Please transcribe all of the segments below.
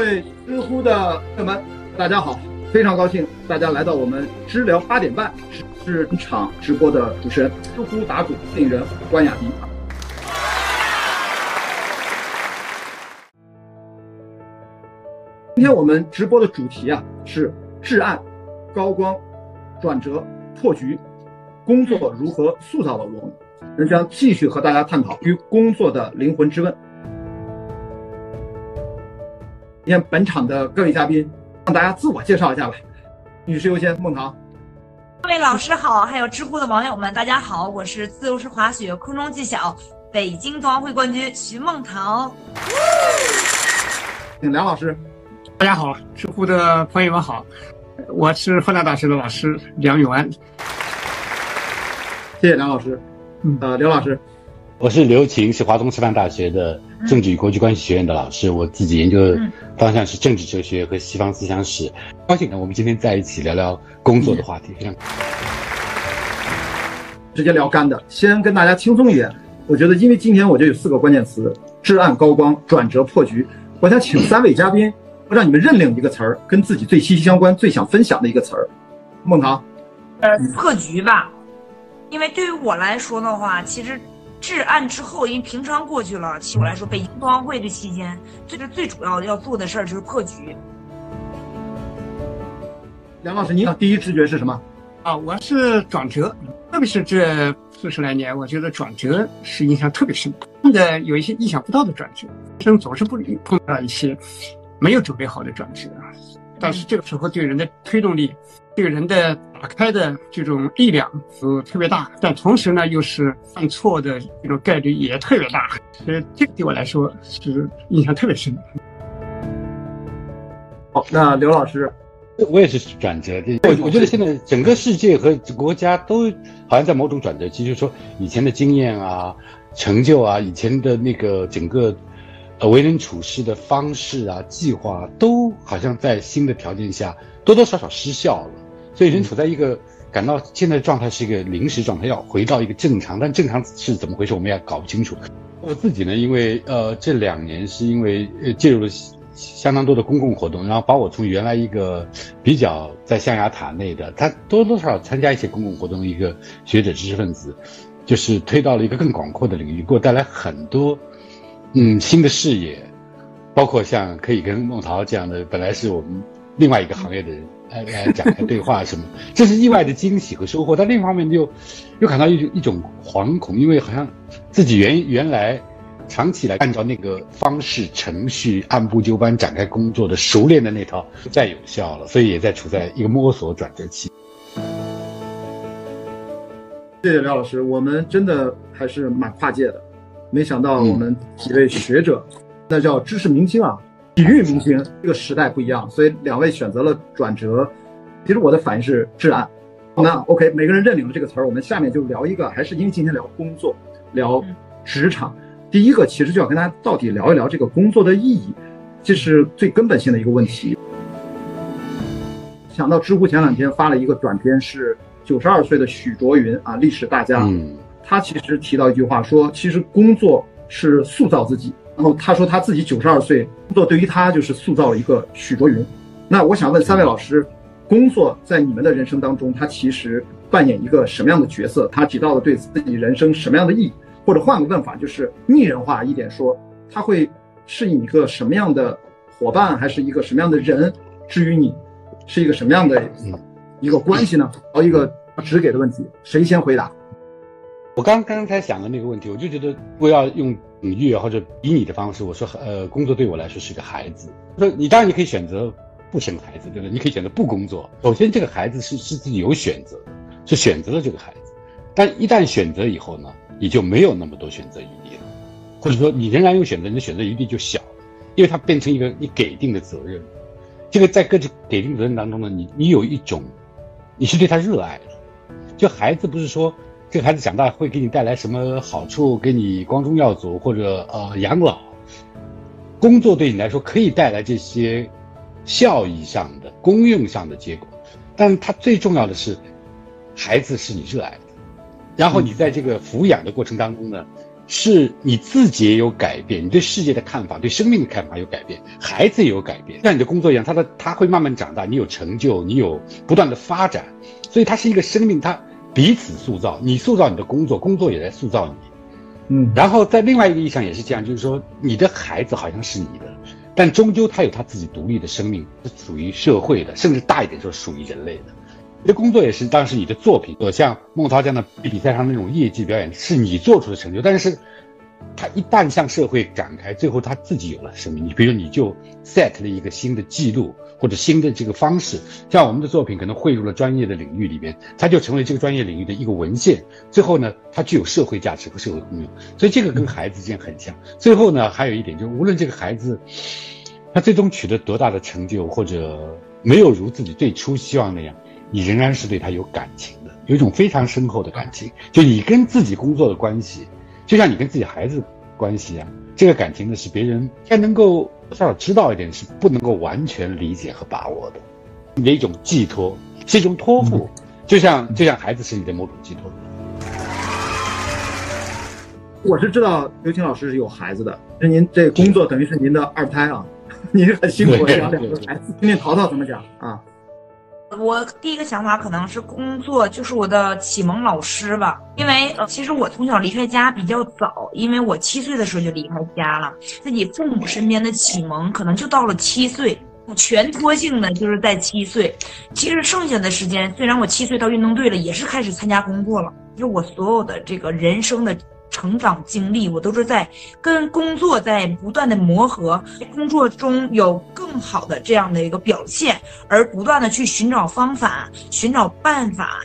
各位知乎的朋友们，大家好，非常高兴大家来到我们知聊八点半是本场直播的主持人，知乎答主电影人关雅迪。今天我们直播的主题啊是至暗、高光、转折、破局，工作如何塑造了我们？仍将继续和大家探讨与工作的灵魂之问。今天本场的各位嘉宾，让大家自我介绍一下吧。女士优先，孟唐。各位老师好，还有知乎的网友们，大家好，我是自由式滑雪空中技巧北京冬奥会冠军徐梦桃。请梁老师。大家好，知乎的朋友们好，我是河南大学的老师梁永安。谢谢梁老师。嗯，呃，刘老师，我是刘晴，是华东师范大学的政治与国际关系学院的老师。我自己研究的方向是政治哲学和西方思想史。高兴呢，我们今天在一起聊聊工作的话题，非常直接聊干的。先跟大家轻松一点，我觉得因为今天我就有四个关键词：至暗、高光、转折、破局。我想请三位嘉宾，让你们认领一个词儿，跟自己最息息相关、最想分享的一个词儿。孟唐，呃，破局吧。因为对于我来说的话，其实至暗之后，因为平常过去了，起我来说，北京冬奥会这期间，最最主要要做的事儿就是破局。梁老师，您第一直觉是什么？啊，我是转折，特别是这四十来年，我觉得转折是印象特别深，的有一些意想不到的转折，生总是不碰到一些没有准备好的转折，但是这个时候对人的推动力。这个人的打开的这种力量是特别大，但同时呢，又是犯错的这种概率也特别大。所以这个对我来说是印象特别深。好，那刘老师，我也是转折的。我我觉得现在整个世界和国家都好像在某种转折期，就是说以前的经验啊、成就啊、以前的那个整个呃为人处事的方式啊、计划，都好像在新的条件下多多少少失效了。所以人处在一个感到现在状态是一个临时状态，要回到一个正常，但正常是怎么回事，我们也搞不清楚。我自己呢，因为呃这两年是因为呃介入了相当多的公共活动，然后把我从原来一个比较在象牙塔内的，他多多少少参加一些公共活动的一个学者知识分子，就是推到了一个更广阔的领域，给我带来很多嗯新的视野，包括像可以跟孟桃这样的，本来是我们另外一个行业的人。来来讲开对话什么，这是意外的惊喜和收获。但另一方面又，又感到一种一种惶恐，因为好像自己原原来长期来按照那个方式程序按部就班展开工作的熟练的那套不再有效了，所以也在处在一个摸索转折期。谢谢廖老师，我们真的还是蛮跨界的，没想到我们几位学者，那叫知识明星啊。体育明星这个时代不一样，所以两位选择了转折。其实我的反应是至暗。那 OK，每个人认领了这个词儿，我们下面就聊一个，还是因为今天聊工作，聊职场。第一个其实就要跟大家到底聊一聊这个工作的意义，这是最根本性的一个问题。想到知乎前两天发了一个短片，是九十二岁的许卓云啊，历史大家，他其实提到一句话，说其实工作是塑造自己。然后他说他自己九十二岁，工作对于他就是塑造了一个许卓云。那我想问三位老师，工作在你们的人生当中，它其实扮演一个什么样的角色？它起到了对自己人生什么样的意义？或者换个问法，就是拟人化一点说，他会是一个什么样的伙伴，还是一个什么样的人？至于你，是一个什么样的一个关系呢？好，一个直给的问题，谁先回答？我刚刚才想的那个问题，我就觉得不要用。比喻或者以你的方式，我说，呃，工作对我来说是个孩子。说你当然你可以选择不生孩子，对不对？你可以选择不工作。首先，这个孩子是是自己有选择，是选择了这个孩子。但一旦选择以后呢，你就没有那么多选择余地了，或者说你仍然有选择，你的选择余地就小，因为它变成一个你给定的责任。这个在各自给定责任当中呢，你你有一种，你是对他热爱的。就孩子不是说。这个孩子长大会给你带来什么好处？给你光宗耀祖，或者呃养老，工作对你来说可以带来这些效益上的、功用上的结果。但它最重要的是，孩子是你热爱的，然后你在这个抚养的过程当中呢，是你自己也有改变，你对世界的看法、对生命的看法有改变，孩子也有改变，像你的工作一样，他的他会慢慢长大，你有成就，你有不断的发展，所以它是一个生命，它彼此塑造，你塑造你的工作，工作也在塑造你，嗯，然后在另外一个意义上也是这样，就是说你的孩子好像是你的，但终究他有他自己独立的生命，是属于社会的，甚至大一点说属于人类的。你的工作也是，当时你的作品，像孟涛这样的比赛上那种业绩表演，是你做出的成就。但是，他一旦向社会展开，最后他自己有了生命。你比如你就 set 了一个新的记录，或者新的这个方式，像我们的作品可能汇入了专业的领域里边，它就成为这个专业领域的一个文献。最后呢，它具有社会价值和社会功用。所以这个跟孩子之间很像。最后呢，还有一点就是，无论这个孩子他最终取得多大的成就，或者没有如自己最初希望那样。你仍然是对他有感情的，有一种非常深厚的感情。就你跟自己工作的关系，就像你跟自己孩子关系一样，这个感情呢是别人该能够至少知道一点，是不能够完全理解和把握的。你的一种寄托，是一种托付，就像就像孩子是你的某种寄托。我是知道刘青老师是有孩子的，那您这工作等于是您的二胎啊，您很辛苦养两个孩子。听听淘淘怎么讲啊？我第一个想法可能是工作就是我的启蒙老师吧，因为呃，其实我从小离开家比较早，因为我七岁的时候就离开家了，自己父母身边的启蒙可能就到了七岁，全托性的就是在七岁。其实剩下的时间，虽然我七岁到运动队了，也是开始参加工作了，就我所有的这个人生的。成长经历，我都是在跟工作在不断的磨合，工作中有更好的这样的一个表现，而不断的去寻找方法、寻找办法，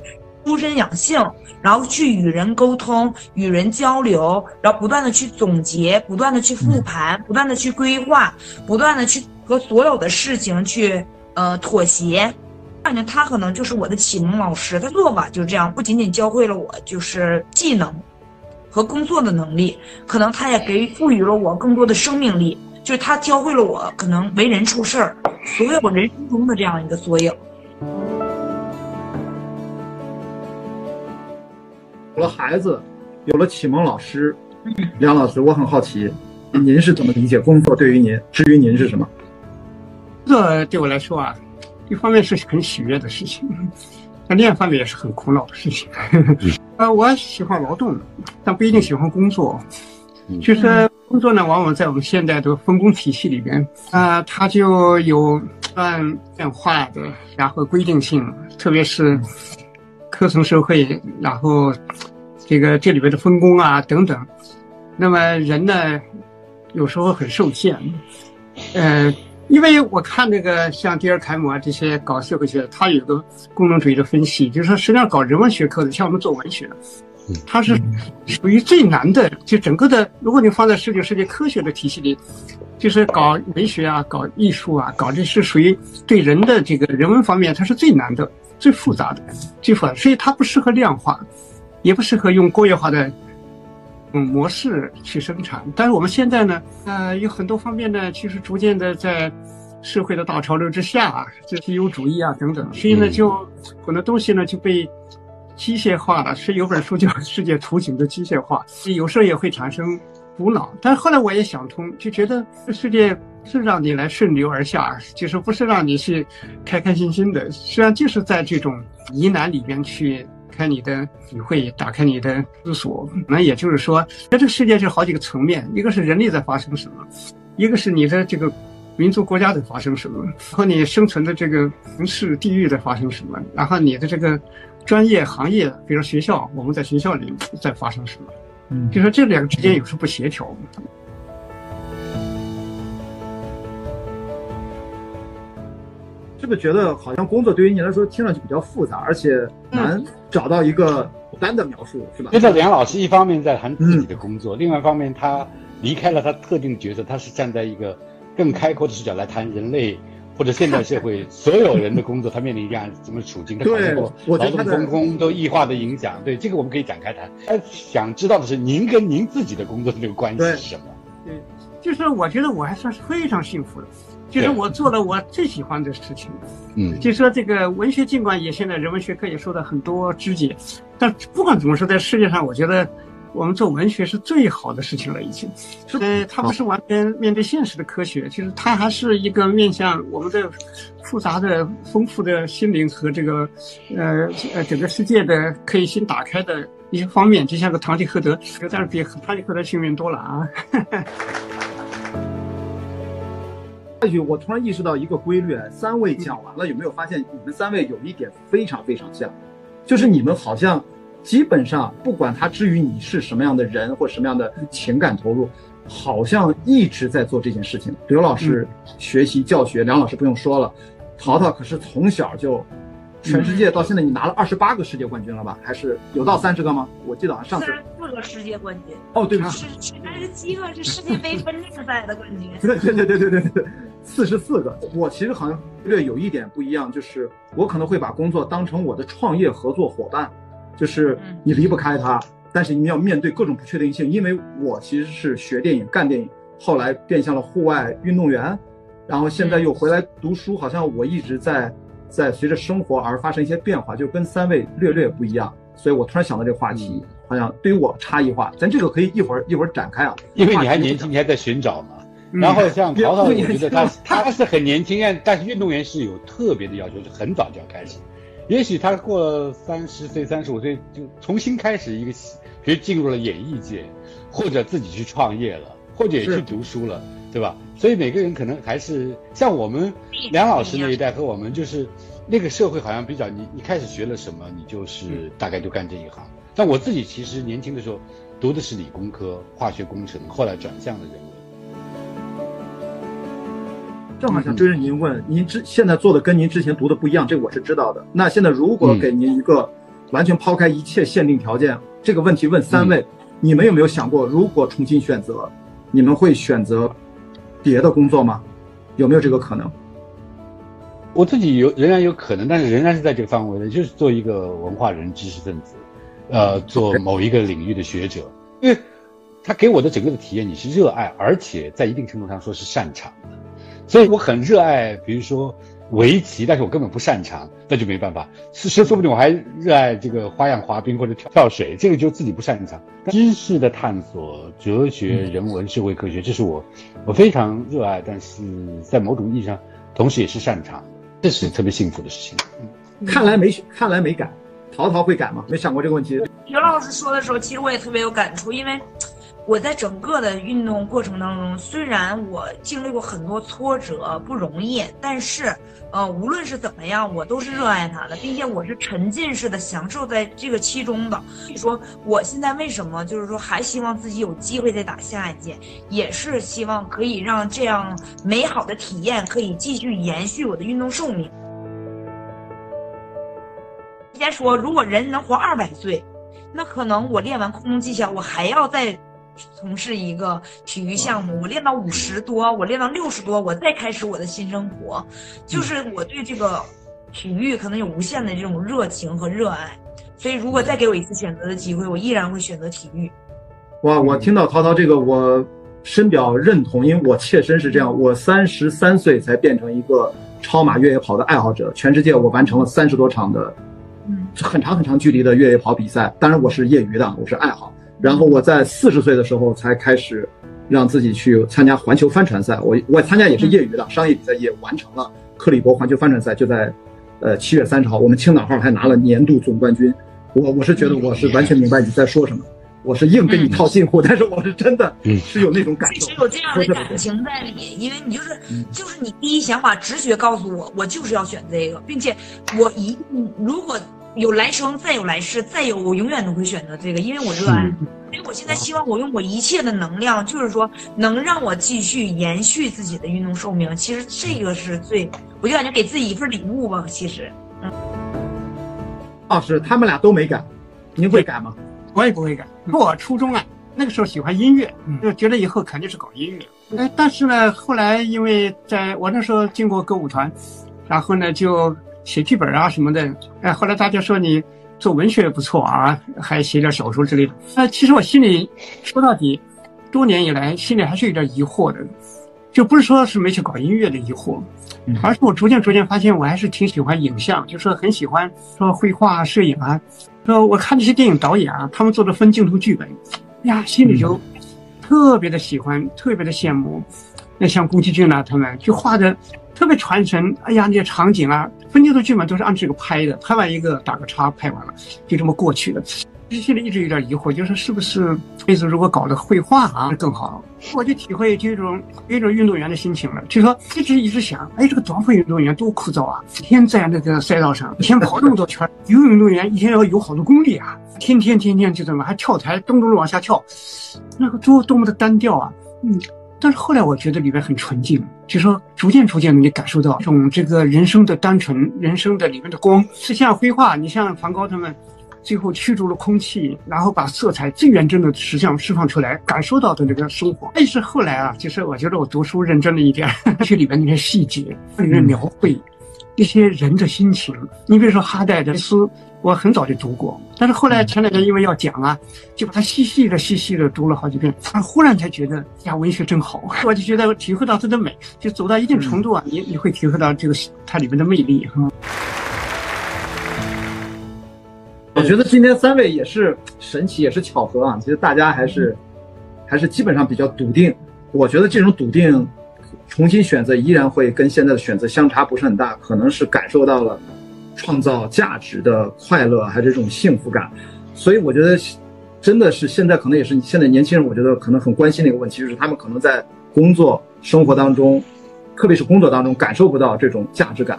修身养性，然后去与人沟通、与人交流，然后不断的去总结、不断的去复盘、不断的去规划、不断的去和所有的事情去呃妥协。感觉他可能就是我的启蒙老师，他做法就是这样，不仅仅教会了我就是技能。和工作的能力，可能他也给赋予了我更多的生命力，就是他教会了我可能为人处事儿，所有人生中的这样一个缩影。有了孩子，有了启蒙老师，梁老师，我很好奇，您是怎么理解工作对于您？至于您是什么？这对我来说啊，一方面是很喜悦的事情。那另一方面也是很苦恼的事情。呃，我喜欢劳动，但不一定喜欢工作。就是工作呢，往往在我们现在的分工体系里边，啊，它就有按变化的，然后规定性，特别是科层社会，然后这个这里边的分工啊等等。那么人呢，有时候很受限，呃。因为我看那个像迪尔凯姆啊这些搞社会学，他有个功能主义的分析，就是说实际上搞人文学科的，像我们做文学的，它是属于最难的。就整个的，如果你放在世界世界科学的体系里，就是搞文学啊、搞艺术啊、搞这是属于对人的这个人文方面，它是最难的、最复杂的、最复杂，所以它不适合量化，也不适合用工业化的。嗯，模式去生产，但是我们现在呢，呃，有很多方面呢，其实逐渐的在社会的大潮流之下，啊这自由主义啊等等，所以呢，就很多东西呢就被机械化了。是有本书叫《世界图景的机械化》，有时候也会产生苦恼。但是后来我也想通，就觉得这世界是让你来顺流而下，就是不是让你去开开心心的，实际上就是在这种疑难里边去。开你的体会，打开你的思索。那也就是说，在这个世界是好几个层面：一个是人类在发生什么，一个是你的这个民族国家在发生什么，然后你生存的这个城市地域在发生什么，然后你的这个专业行业，比如学校，我们在学校里在发生什么。嗯，就说这两个之间有时候不协调。是不是觉得好像工作对于您来说听上去比较复杂，而且难找到一个简单的描述，是吧？觉得梁老师一方面在谈自己的工作，另外一方面他离开了他特定的角色，他是站在一个更开阔的视角来谈人类或者现代社会 所有人的工作，他面临这样什么处境？他考虑过劳动分工都异化的影响。对这个我们可以展开谈。他想知道的是您跟您自己的工作的这个关系是什么？对，就是我觉得我还算是非常幸福的。就是我做了我最喜欢的事情，嗯，就说这个文学，尽管也现在人文学科也受到很多肢解，但不管怎么说，在世界上，我觉得我们做文学是最好的事情了，已经。呃，它不是完全面对现实的科学，就是它还是一个面向我们的复杂的、丰富的心灵和这个呃呃整个世界的可以先打开的一些方面，就像个堂吉诃德，但是比堂吉诃德幸运多了啊。下去，我突然意识到一个规律：三位讲完了，有没有发现你们三位有一点非常非常像，就是你们好像。基本上，不管他至于你是什么样的人或什么样的情感投入，好像一直在做这件事情。刘老师学习教学，梁老师不用说了，淘淘可是从小就，全世界到现在你拿了二十八个世界冠军了吧？还是有到三十个吗？我记得好像上次四个世界冠军。哦，对，是三十七个是世界杯分龄赛的冠军。对对对对对对对，四十四个。我其实好像略有一点不一样，就是我可能会把工作当成我的创业合作伙伴。就是你离不开他，但是你要面对各种不确定性。因为我其实是学电影、干电影，后来变向了户外运动员，然后现在又回来读书。好像我一直在在随着生活而发生一些变化，就跟三位略略不一样。所以我突然想到这个话题，好像对于我差异化。咱这个可以一会儿一会儿展开啊，因为你还年轻，你还在寻找嘛。然后像陶陶，我觉得他他是很年轻，但但是运动员是有特别的要求，就很早就要开始。也许他过了三十岁、三十五岁就重新开始一个，比如进入了演艺界，或者自己去创业了，或者也去读书了，对吧？所以每个人可能还是像我们梁老师那一代和我们，就是那个社会好像比较你你开始学了什么，你就是大概就干这一行。但我自己其实年轻的时候读的是理工科，化学工程，后来转向了人文。正好想追着您问，您之现在做的跟您之前读的不一样，这我是知道的。那现在如果给您一个完全抛开一切限定条件，这个问题问三位，你们有没有想过，如果重新选择，你们会选择别的工作吗？有没有这个可能？我自己有仍然有可能，但是仍然是在这个范围内，就是做一个文化人、知识分子，呃，做某一个领域的学者，因为他给我的整个的体验，你是热爱，而且在一定程度上说是擅长的。所以我很热爱，比如说围棋，但是我根本不擅长，那就没办法。其实说不定我还热爱这个花样滑冰或者跳跳水，这个就自己不擅长。知识的探索、哲学、人文、社会科学，这是我我非常热爱，但是在某种意义上，同时也是擅长，这是特别幸福的事情。看来没看来没改，淘淘会改吗？没想过这个问题。刘老师说的时候，其实我也特别有感触，因为。我在整个的运动过程当中，虽然我经历过很多挫折，不容易，但是，呃，无论是怎么样，我都是热爱它的，并且我是沉浸式的享受在这个其中的。所以说，我现在为什么就是说还希望自己有机会再打下一届，也是希望可以让这样美好的体验可以继续延续我的运动寿命。先说，如果人能活二百岁，那可能我练完空中技巧，我还要再。从事一个体育项目，我练到五十多，我练到六十多，我再开始我的新生活。就是我对这个体育可能有无限的这种热情和热爱，所以如果再给我一次选择的机会，我依然会选择体育。哇，我听到涛涛这个，我深表认同，因为我切身是这样。我三十三岁才变成一个超马越野跑的爱好者，全世界我完成了三十多场的，嗯，很长很长距离的越野跑比赛。当然我是业余的，我是爱好。然后我在四十岁的时候才开始，让自己去参加环球帆船赛。我我参加也是业余的，商业比赛也完成了。克里伯环球帆船赛就在，呃七月三十号，我们青岛号还拿了年度总冠军。我我是觉得我是完全明白你在说什么，我是硬跟你套近乎，但是我是真的是有那种感受，有这样的感情在里，因为你就是就是你第一想法直觉告诉我，我就是要选这个，并且我一定如果。有来生，再有来世，再有，我永远都会选择这个，因为我热爱。所以我现在希望我用我一切的能量，就是说能让我继续延续自己的运动寿命。其实这个是最，我就感觉给自己一份礼物吧。其实，嗯。老师，他们俩都没改，您会改吗？我也不会改。我初中啊，那个时候喜欢音乐，就觉得以后肯定是搞音乐。哎，但是呢，后来因为在我那时候进过歌舞团，然后呢就。写剧本啊什么的，哎，后来大家说你做文学不错啊，还写点小说之类的。那其实我心里说到底，多年以来心里还是有点疑惑的，就不是说是没去搞音乐的疑惑，而是我逐渐逐渐发现我还是挺喜欢影像，就是很喜欢说绘画、摄影啊。说我看这些电影导演啊，他们做的分镜头剧本，呀，心里就特别的喜欢，特别的羡慕。那像宫崎骏啊，他们就画的特别传神。哎呀，那些场景啊，分镜头剧本都是按这个拍的，拍完一个打个叉，拍完了就这么过去了。其实心里一直有点疑惑，就是是不是辈子如果搞的绘画啊更好？我就体会这种一种运动员的心情了，就说一直一直想，哎，这个短跑运动员多枯燥啊，天在那个赛道上，一天跑那么多圈；游泳运动员一天要有好多功力啊，天天天天就这么还跳台咚咚的往下跳，那个多多么的单调啊！嗯，但是后来我觉得里边很纯净，就说逐渐逐渐的你感受到一种这个人生的单纯，人生的里面的光，是像绘画，你像梵高他们。最后驱逐了空气，然后把色彩最原真的实相释放出来，感受到的那个生活。但是后来啊，就是我觉得我读书认真了一点，去里边那些细节，里面描绘一些人的心情。你比如说哈代的诗，我很早就读过，但是后来前两天因为要讲啊，就把它细细的、细细的读了好几遍，忽然才觉得呀，文学真好，我就觉得体会到它的美，就走到一定程度啊，你你会体会到这个它里面的魅力哈。我觉得今天三位也是神奇，也是巧合啊！其实大家还是，还是基本上比较笃定。我觉得这种笃定，重新选择依然会跟现在的选择相差不是很大，可能是感受到了创造价值的快乐，还是这种幸福感。所以我觉得，真的是现在可能也是现在年轻人，我觉得可能很关心的一个问题，就是他们可能在工作生活当中，特别是工作当中感受不到这种价值感。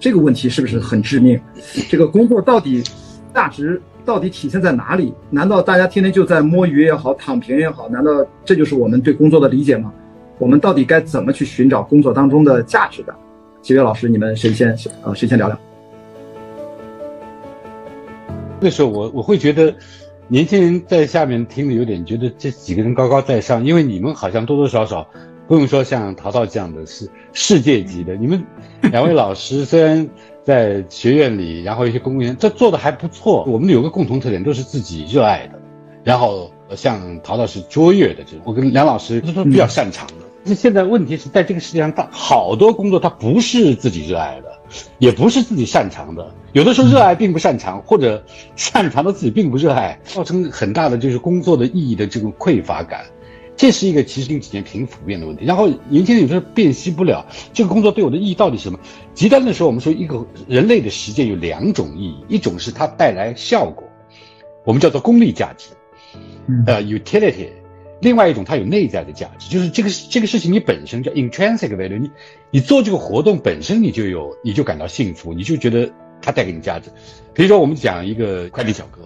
这个问题是不是很致命？这个工作到底？价值到底体现在哪里？难道大家天天就在摸鱼也好，躺平也好？难道这就是我们对工作的理解吗？我们到底该怎么去寻找工作当中的价值感？几位老师，你们谁先？呃，谁先聊聊？那时候我我会觉得，年轻人在下面听的有点觉得这几个人高高在上，因为你们好像多多少少不用说像陶陶这样的是世界级的，你们两位老师虽然。在学院里，然后一些公务员，这做的还不错。我们有个共同特点，都是自己热爱的。然后像陶陶是卓越的这种，我跟梁老师都比较擅长的。那现在问题是在这个世界上，大好多工作他不是自己热爱的，也不是自己擅长的。有的时候热爱并不擅长，或者擅长的自己并不热爱，造成很大的就是工作的意义的这种匮乏感。这是一个其实近几年挺普遍的问题。然后年轻人有时候辨析不了这个工作对我的意义到底是什么。极端的时候，我们说一个人类的实践有两种意义，一种是它带来效果，我们叫做功利价值，呃，utility；另外一种它有内在的价值，就是这个这个事情你本身叫 intrinsic value，你你做这个活动本身你就有你就感到幸福，你就觉得它带给你价值。比如说我们讲一个快递小哥。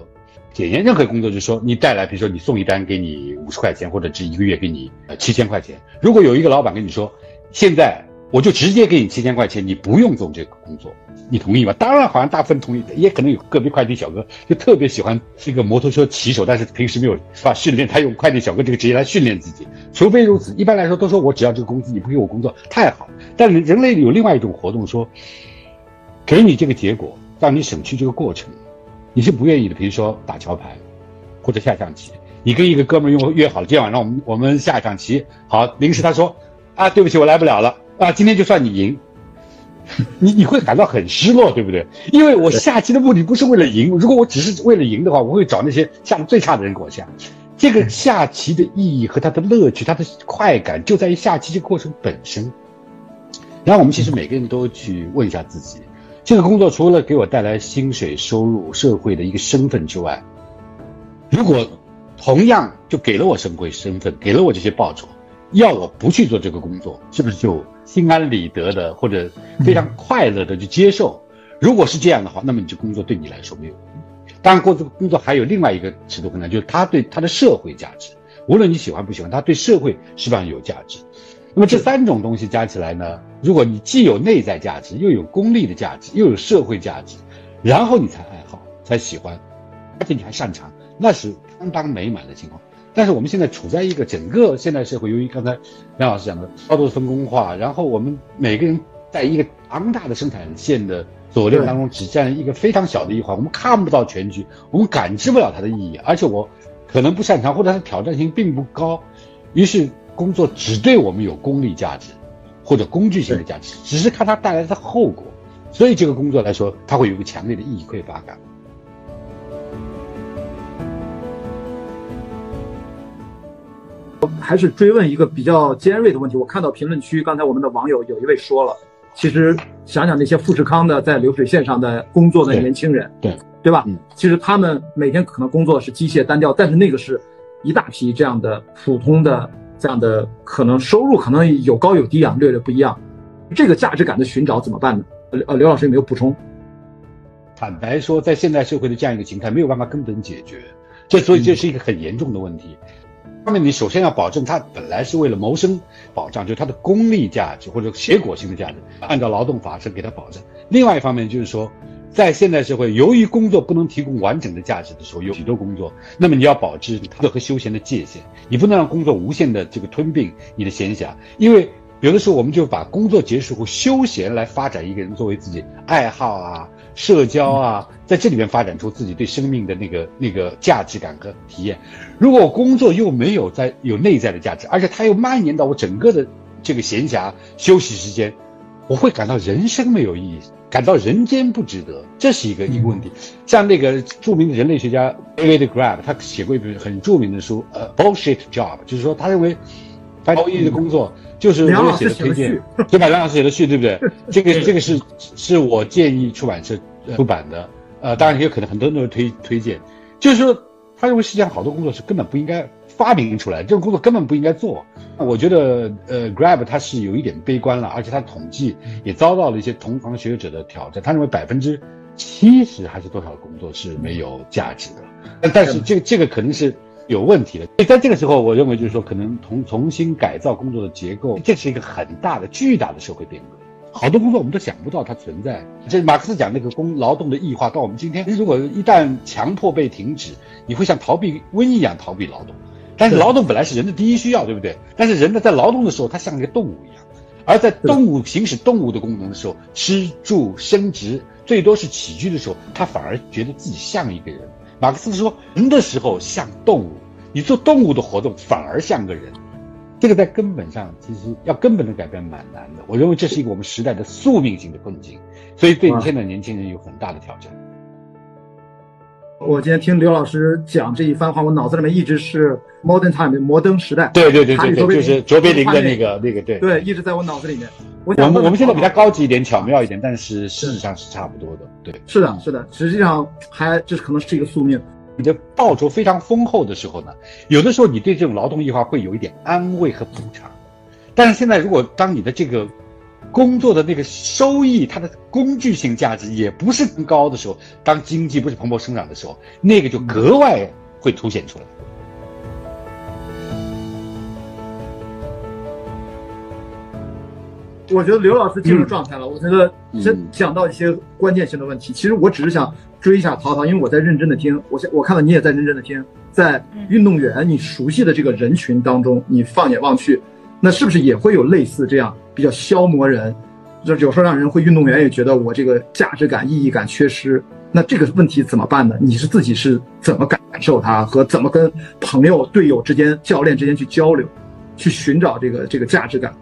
检验任何工作，就是说你带来，比如说你送一单给你五十块钱，或者值一个月给你呃七千块钱。如果有一个老板跟你说，现在我就直接给你七千块钱，你不用做这个工作，你同意吗？当然，好像大部分同意，也可能有个别快递小哥就特别喜欢这个摩托车骑手，但是平时没有是吧训练，他用快递小哥这个职业来训练自己。除非如此，一般来说都说我只要这个工资，你不给我工作太好。但人类有另外一种活动，说给你这个结果，让你省去这个过程。你是不愿意的，比如说打桥牌，或者下象棋，你跟一个哥们儿约约好了，今天晚上我们我们下一场棋，好，临时他说，啊，对不起，我来不了了，啊，今天就算你赢，你你会感到很失落，对不对？因为我下棋的目的不是为了赢，如果我只是为了赢的话，我会找那些下的最差的人给我下。这个下棋的意义和它的乐趣，它的快感就在于下棋这个过程本身。然后我们其实每个人都去问一下自己。这个工作除了给我带来薪水、收入、社会的一个身份之外，如果同样就给了我社会身份，给了我这些报酬，要我不去做这个工作，是不是就心安理得的或者非常快乐的去接受？如果是这样的话，那么你这工作对你来说没有。当然，过这个工作还有另外一个尺度衡量，就是他对他的社会价值，无论你喜欢不喜欢，他对社会是否有价值。那么这三种东西加起来呢？如果你既有内在价值，又有功利的价值，又有社会价值，然后你才爱好，才喜欢，而且你还擅长，那是相当美满的情况。但是我们现在处在一个整个现代社会，由于刚才梁老师讲的高度分工化，然后我们每个人在一个庞大的生产线的左链当中只占一个非常小的一环，我们看不到全局，我们感知不了它的意义，而且我可能不擅长，或者它挑战性并不高，于是。工作只对我们有功利价值，或者工具性的价值，只是看它带来的后果。所以这个工作来说，它会有一个强烈的意义匮乏感。还是追问一个比较尖锐的问题。我看到评论区，刚才我们的网友有一位说了，其实想想那些富士康的在流水线上的工作的年轻人，对对吧？其实他们每天可能工作是机械单调，但是那个是一大批这样的普通的这样的，可能收入可能有高有低啊，略略不一样。这个价值感的寻找怎么办呢？呃，刘老师有没有补充？坦白说，在现代社会的这样一个形态没有办法根本解决，这所以这是一个很严重的问题。方面，你首先要保证它本来是为了谋生保障，就是它的功利价值或者结果性的价值，按照劳动法是给它保证。另外一方面就是说，在现代社会，由于工作不能提供完整的价值的时候，有许多工作，那么你要保持它和休闲的界限，你不能让工作无限的这个吞并你的闲暇，因为。有的时候，我们就把工作结束后休闲来发展一个人作为自己爱好啊、社交啊，在这里面发展出自己对生命的那个那个价值感和体验。如果工作又没有在有内在的价值，而且它又蔓延到我整个的这个闲暇休息时间，我会感到人生没有意义，感到人间不值得，这是一个一个问题。像那个著名的人类学家 David Graeber，他写过一本很著名的书，呃，Bullshit Job，就是说他认为毫无意义的工作。就是我写的推荐，对吧？梁老师写的序，对不对？这个这个是是我建议出版社出版的，呃，当然也有可能很多人都推推荐。就是说，他认为世界上好多工作是根本不应该发明出来，这种工作根本不应该做。我觉得，呃，Grab 他是有一点悲观了，而且他统计也遭到了一些同行学者的挑战。他认为百分之七十还是多少工作是没有价值的，但是这个这个可能是。有问题的，所以在这个时候，我认为就是说，可能重重新改造工作的结构，这是一个很大的、巨大的社会变革。好多工作我们都想不到它存在。这马克思讲那个工劳动的异化，到我们今天，如果一旦强迫被停止，你会像逃避瘟疫一样逃避劳动。但是劳动本来是人的第一需要，对不对？但是人呢，在劳动的时候，他像一个动物一样，而在动物行使动物的功能的时候，吃住生殖，最多是起居的时候，他反而觉得自己像一个人。马克思说，人的时候像动物，你做动物的活动反而像个人，这个在根本上其实要根本的改变蛮难的。我认为这是一个我们时代的宿命性的困境，所以对你现在年轻人有很大的挑战。我今天听刘老师讲这一番话，我脑子里面一直是 modern time 摩登时代。对对对对对，就是卓别林的那个那个对。对，一直在我脑子里面。我们我们现在比它高级一点，巧妙一点，但是事实上是差不多的。对，是的，是的，实际上还这可能是一个宿命。你的报酬非常丰厚的时候呢，有的时候你对这种劳动异化会有一点安慰和补偿。但是现在，如果当你的这个工作的那个收益，它的工具性价值也不是很高的时候，当经济不是蓬勃生长的时候，那个就格外会凸显出来。我觉得刘老师进入状态了。我觉得真讲到一些关键性的问题。其实我只是想追一下陶陶，因为我在认真的听。我我看到你也在认真的听。在运动员你熟悉的这个人群当中，你放眼望去，那是不是也会有类似这样比较消磨人？就有时候让人会运动员也觉得我这个价值感、意义感缺失。那这个问题怎么办呢？你是自己是怎么感受它，和怎么跟朋友、队友之间、教练之间去交流，去寻找这个这个价值感？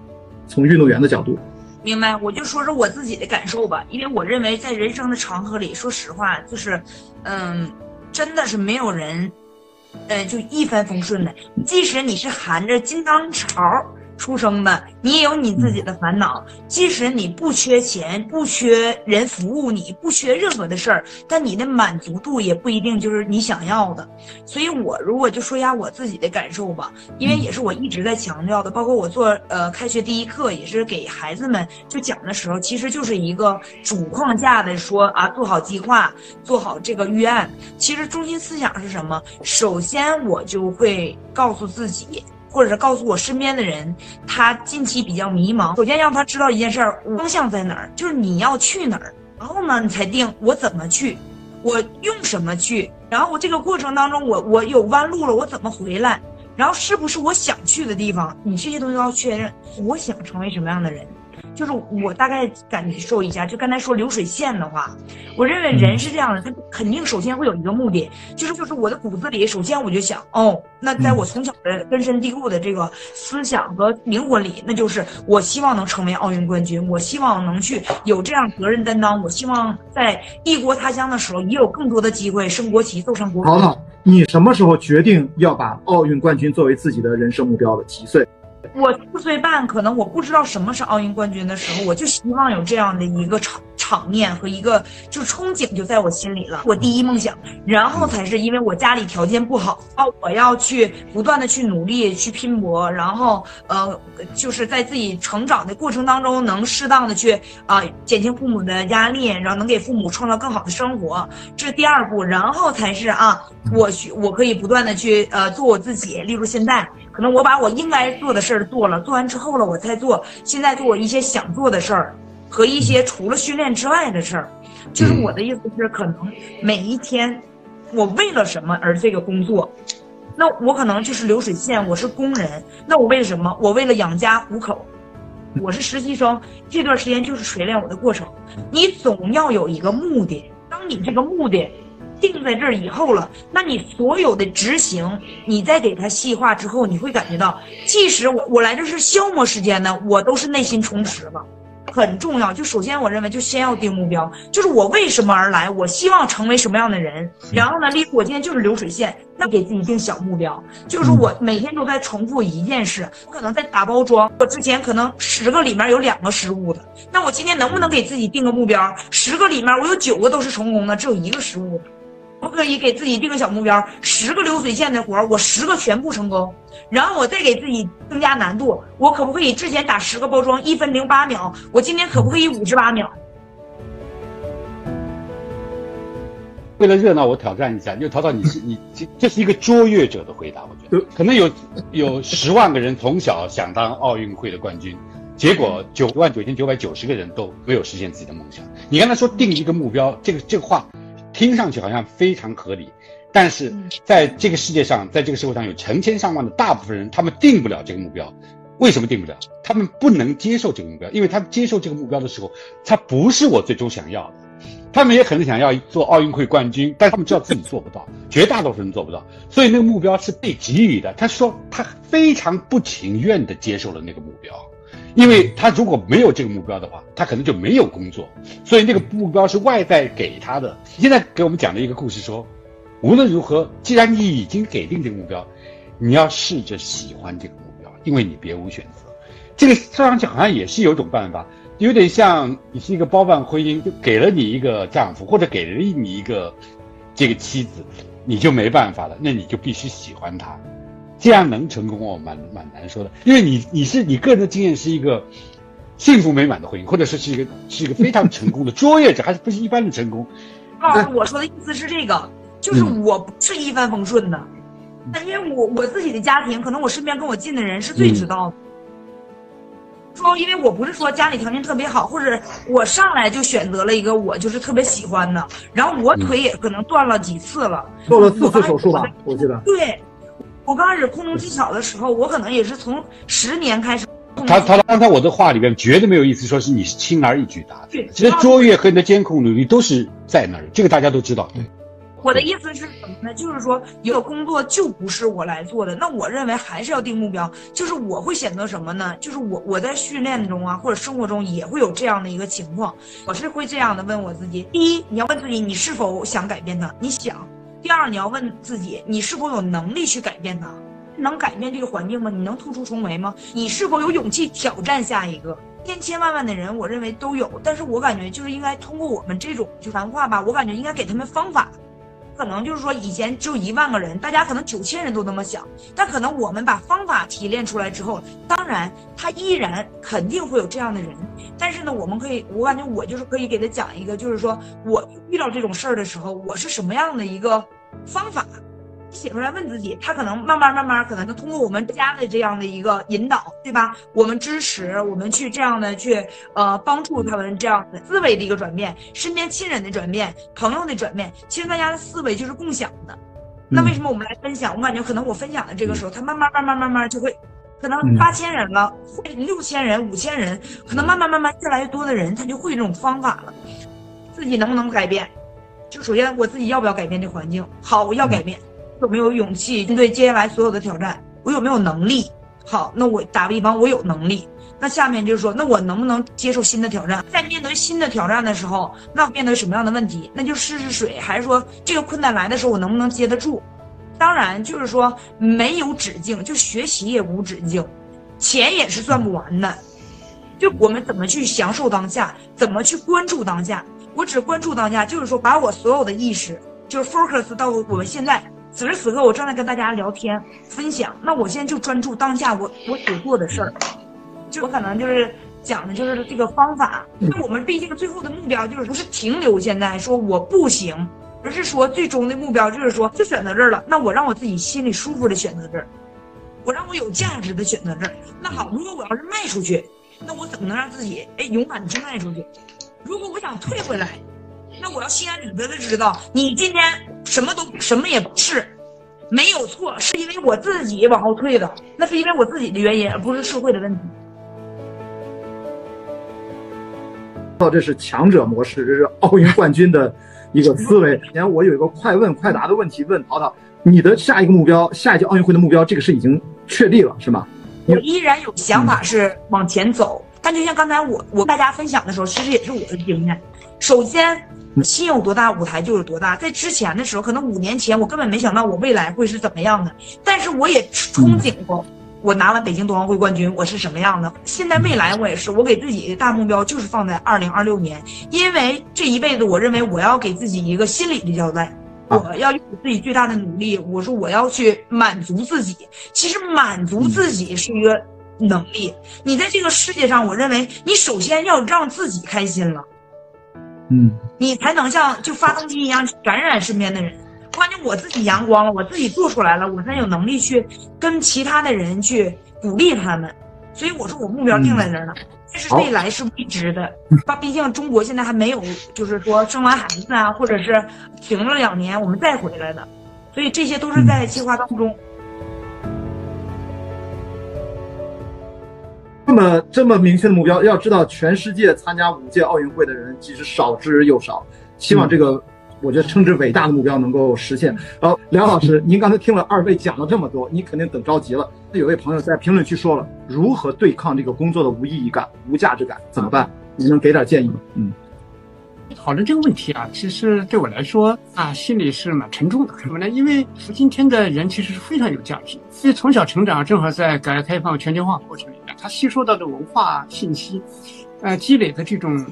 从运动员的角度，明白，我就说说我自己的感受吧。因为我认为，在人生的长河里，说实话，就是，嗯，真的是没有人，嗯，就一帆风顺的。即使你是含着金刚勺。出生的，你也有你自己的烦恼。即使你不缺钱，不缺人服务你，不缺任何的事儿，但你的满足度也不一定就是你想要的。所以，我如果就说一下我自己的感受吧，因为也是我一直在强调的，包括我做呃开学第一课也是给孩子们就讲的时候，其实就是一个主框架的说啊，做好计划，做好这个预案。其实中心思想是什么？首先，我就会告诉自己。或者是告诉我身边的人，他近期比较迷茫。首先让他知道一件事儿，方向在哪儿，就是你要去哪儿，然后呢，你才定我怎么去，我用什么去，然后我这个过程当中，我我有弯路了，我怎么回来，然后是不是我想去的地方，你这些东西都要确认。我想成为什么样的人，就是我大概感受一下，就刚才说流水线的话，我认为人是这样的，他肯定首先会有一个目的，就是就是我的骨子里，首先我就想，哦，那在我从小的根深蒂固的这个思想和灵魂里，那就是我希望能成为奥运冠军，我希望能去有这样责任担当，我希望在异国他乡的时候也有更多的机会升国旗、奏上国歌。好好，你什么时候决定要把奥运冠军作为自己的人生目标的？几岁？我四岁半，可能我不知道什么是奥运冠军的时候，我就希望有这样的一个场场面和一个就憧憬就在我心里了。我第一梦想，然后才是因为我家里条件不好啊，我要去不断的去努力去拼搏，然后呃，就是在自己成长的过程当中，能适当的去啊减轻父母的压力，然后能给父母创造更好的生活，这是第二步，然后才是啊，我去我可以不断的去呃做我自己，例如现在。可能我把我应该做的事儿做了，做完之后了，我再做现在做一些想做的事儿，和一些除了训练之外的事儿。就是我的意思是，可能每一天，我为了什么而这个工作？那我可能就是流水线，我是工人。那我为了什么？我为了养家糊口。我是实习生，这段时间就是锤炼我的过程。你总要有一个目的，当你这个目的。定在这儿以后了，那你所有的执行，你再给它细化之后，你会感觉到，即使我我来这是消磨时间的，我都是内心充实了，很重要。就首先我认为，就先要定目标，就是我为什么而来，我希望成为什么样的人。然后呢，例如我今天就是流水线，那给自己定小目标，就是我每天都在重复一件事，可能在打包装，我之前可能十个里面有两个失误的，那我今天能不能给自己定个目标，十个里面我有九个都是成功的，只有一个失误。我可以给自己定个小目标，十个流水线的活儿，我十个全部成功，然后我再给自己增加难度，我可不可以之前打十个包装一分零八秒，我今天可不可以五十八秒？为了热闹，我挑战一下，就淘淘，你是你这这是一个卓越者的回答，我觉得可能有有十万个人从小想当奥运会的冠军，结果九万九千九百九十个人都没有实现自己的梦想。你刚才说定一个目标，这个这个话。听上去好像非常合理，但是在这个世界上，在这个社会上有成千上万的大部分人，他们定不了这个目标。为什么定不了？他们不能接受这个目标，因为他接受这个目标的时候，他不是我最终想要的。他们也可能想要做奥运会冠军，但他们知道自己做不到，绝大多数人做不到，所以那个目标是被给予的。他说他非常不情愿地接受了那个目标。因为他如果没有这个目标的话，他可能就没有工作，所以那个目标是外在给他的。现在给我们讲的一个故事说，无论如何，既然你已经给定这个目标，你要试着喜欢这个目标，因为你别无选择。这个说上去好像也是有种办法，有点像你是一个包办婚姻，就给了你一个丈夫或者给了你一个这个妻子，你就没办法了，那你就必须喜欢他。这样能成功哦，蛮蛮难说的，因为你你是你个人的经验是一个幸福美满的婚姻，或者说是一个是一个非常成功的卓越者，还是不是一般的成功？啊，我说的意思是这个，就是我不是一帆风顺的，那因为我我自己的家庭，可能我身边跟我近的人是最知道的。说，因为我不是说家里条件特别好，或者我上来就选择了一个我就是特别喜欢的，然后我腿也可能断了几次了，做了四次手术吧，我记得。对。我刚开始空中技巧的时候，我可能也是从十年开始。他他刚才我的话里边绝对没有意思说是你是轻而易举达成的，其实卓越和你的监控努力都是在那儿，这个大家都知道。对，我的意思是什么呢？就是说，一个工作就不是我来做的，那我认为还是要定目标。就是我会选择什么呢？就是我我在训练中啊，或者生活中也会有这样的一个情况，我是会这样的问我自己：第一，你要问自己，你是否想改变它？你想。第二，你要问自己，你是否有能力去改变它？能改变这个环境吗？你能突出重围吗？你是否有勇气挑战下一个？千千万万的人，我认为都有，但是我感觉就是应该通过我们这种就谈话吧，我感觉应该给他们方法。可能就是说以前只有一万个人，大家可能九千人都那么想，但可能我们把方法提炼出来之后，当然他依然肯定会有这样的人。但是呢，我们可以，我感觉我就是可以给他讲一个，就是说我遇到这种事儿的时候，我是什么样的一个方法。写出来问自己，他可能慢慢慢慢，可能就通过我们家的这样的一个引导，对吧？我们支持，我们去这样的去呃帮助他们这样的思维的一个转变，身边亲人的转变，朋友的转变。其实大家的思维就是共享的。那为什么我们来分享？我感觉可能我分享的这个时候，他慢慢慢慢慢慢就会可能八千人了，六千人、五千人，可能慢慢慢慢越来越多的人，他就会这种方法了。自己能不能改变？就首先我自己要不要改变这环境？好，我要改变，有没有勇气面对接下来所有的挑战？我有没有能力？好，那我打个比方，我有能力。那下面就是说，那我能不能接受新的挑战？在面对新的挑战的时候，那面对什么样的问题？那就试试水，还是说这个困难来的时候，我能不能接得住？当然，就是说没有止境，就学习也无止境，钱也是赚不完的。就我们怎么去享受当下，怎么去关注当下？我只关注当下，就是说把我所有的意识，就是 focus 到我们现在此时此刻，我正在跟大家聊天分享。那我现在就专注当下，我我所做的事儿。就我可能就是讲的就是这个方法。那我们毕竟最后的目标就是不是停留现在说我不行，而是说最终的目标就是说就选择这儿了。那我让我自己心里舒服的选择这儿，我让我有价值的选择这儿。那好，如果我要是卖出去，那我怎么能让自己哎勇敢的去卖出去？如果我想退回来，那我要心安理得的知道，你今天什么都什么也不是，没有错，是因为我自己往后退的，那是因为我自己的原因，而不是社会的问题。哦这是强者模式，这是奥运冠军的一个思维。前我有一个快问快答的问题问淘淘，你的下一个目标，下一届奥运会的目标，这个是已经确立了是吗？我依然有想法是往前走。但就像刚才我我大家分享的时候，其实也是我的经验。首先，心有多大，舞台就有多大。在之前的时候，可能五年前我根本没想到我未来会是怎么样的，但是我也憧憬过，我拿完北京冬奥会冠军我是什么样的。现在未来我也是，我给自己的大目标就是放在二零二六年，因为这一辈子我认为我要给自己一个心理的交代，我要用自己最大的努力，我说我要去满足自己。其实满足自己是一个。能力，你在这个世界上，我认为你首先要让自己开心了，嗯，你才能像就发动机一样感染身边的人。关键我自己阳光了，我自己做出来了，我才有能力去跟其他的人去鼓励他们。所以我说我目标定在这儿呢，但是未来是未知的。他 毕竟中国现在还没有，就是说生完孩子啊，或者是停了两年我们再回来的，所以这些都是在计划当中。这么这么明确的目标，要知道全世界参加五届奥运会的人其实少之又少。希望这个，我觉得称之伟大的目标能够实现。好，梁老师，您刚才听了二位讲了这么多，你肯定等着急了。那有位朋友在评论区说了，如何对抗这个工作的无意义感、无价值感，怎么办？你能给点建议吗？嗯。讨论这个问题啊，其实对我来说啊，心里是蛮沉重的。为什么呢？因为今天的人其实是非常有价值。因为从小成长，正好在改革开放全球化过程里面，他吸收到的文化信息，呃，积累的这种，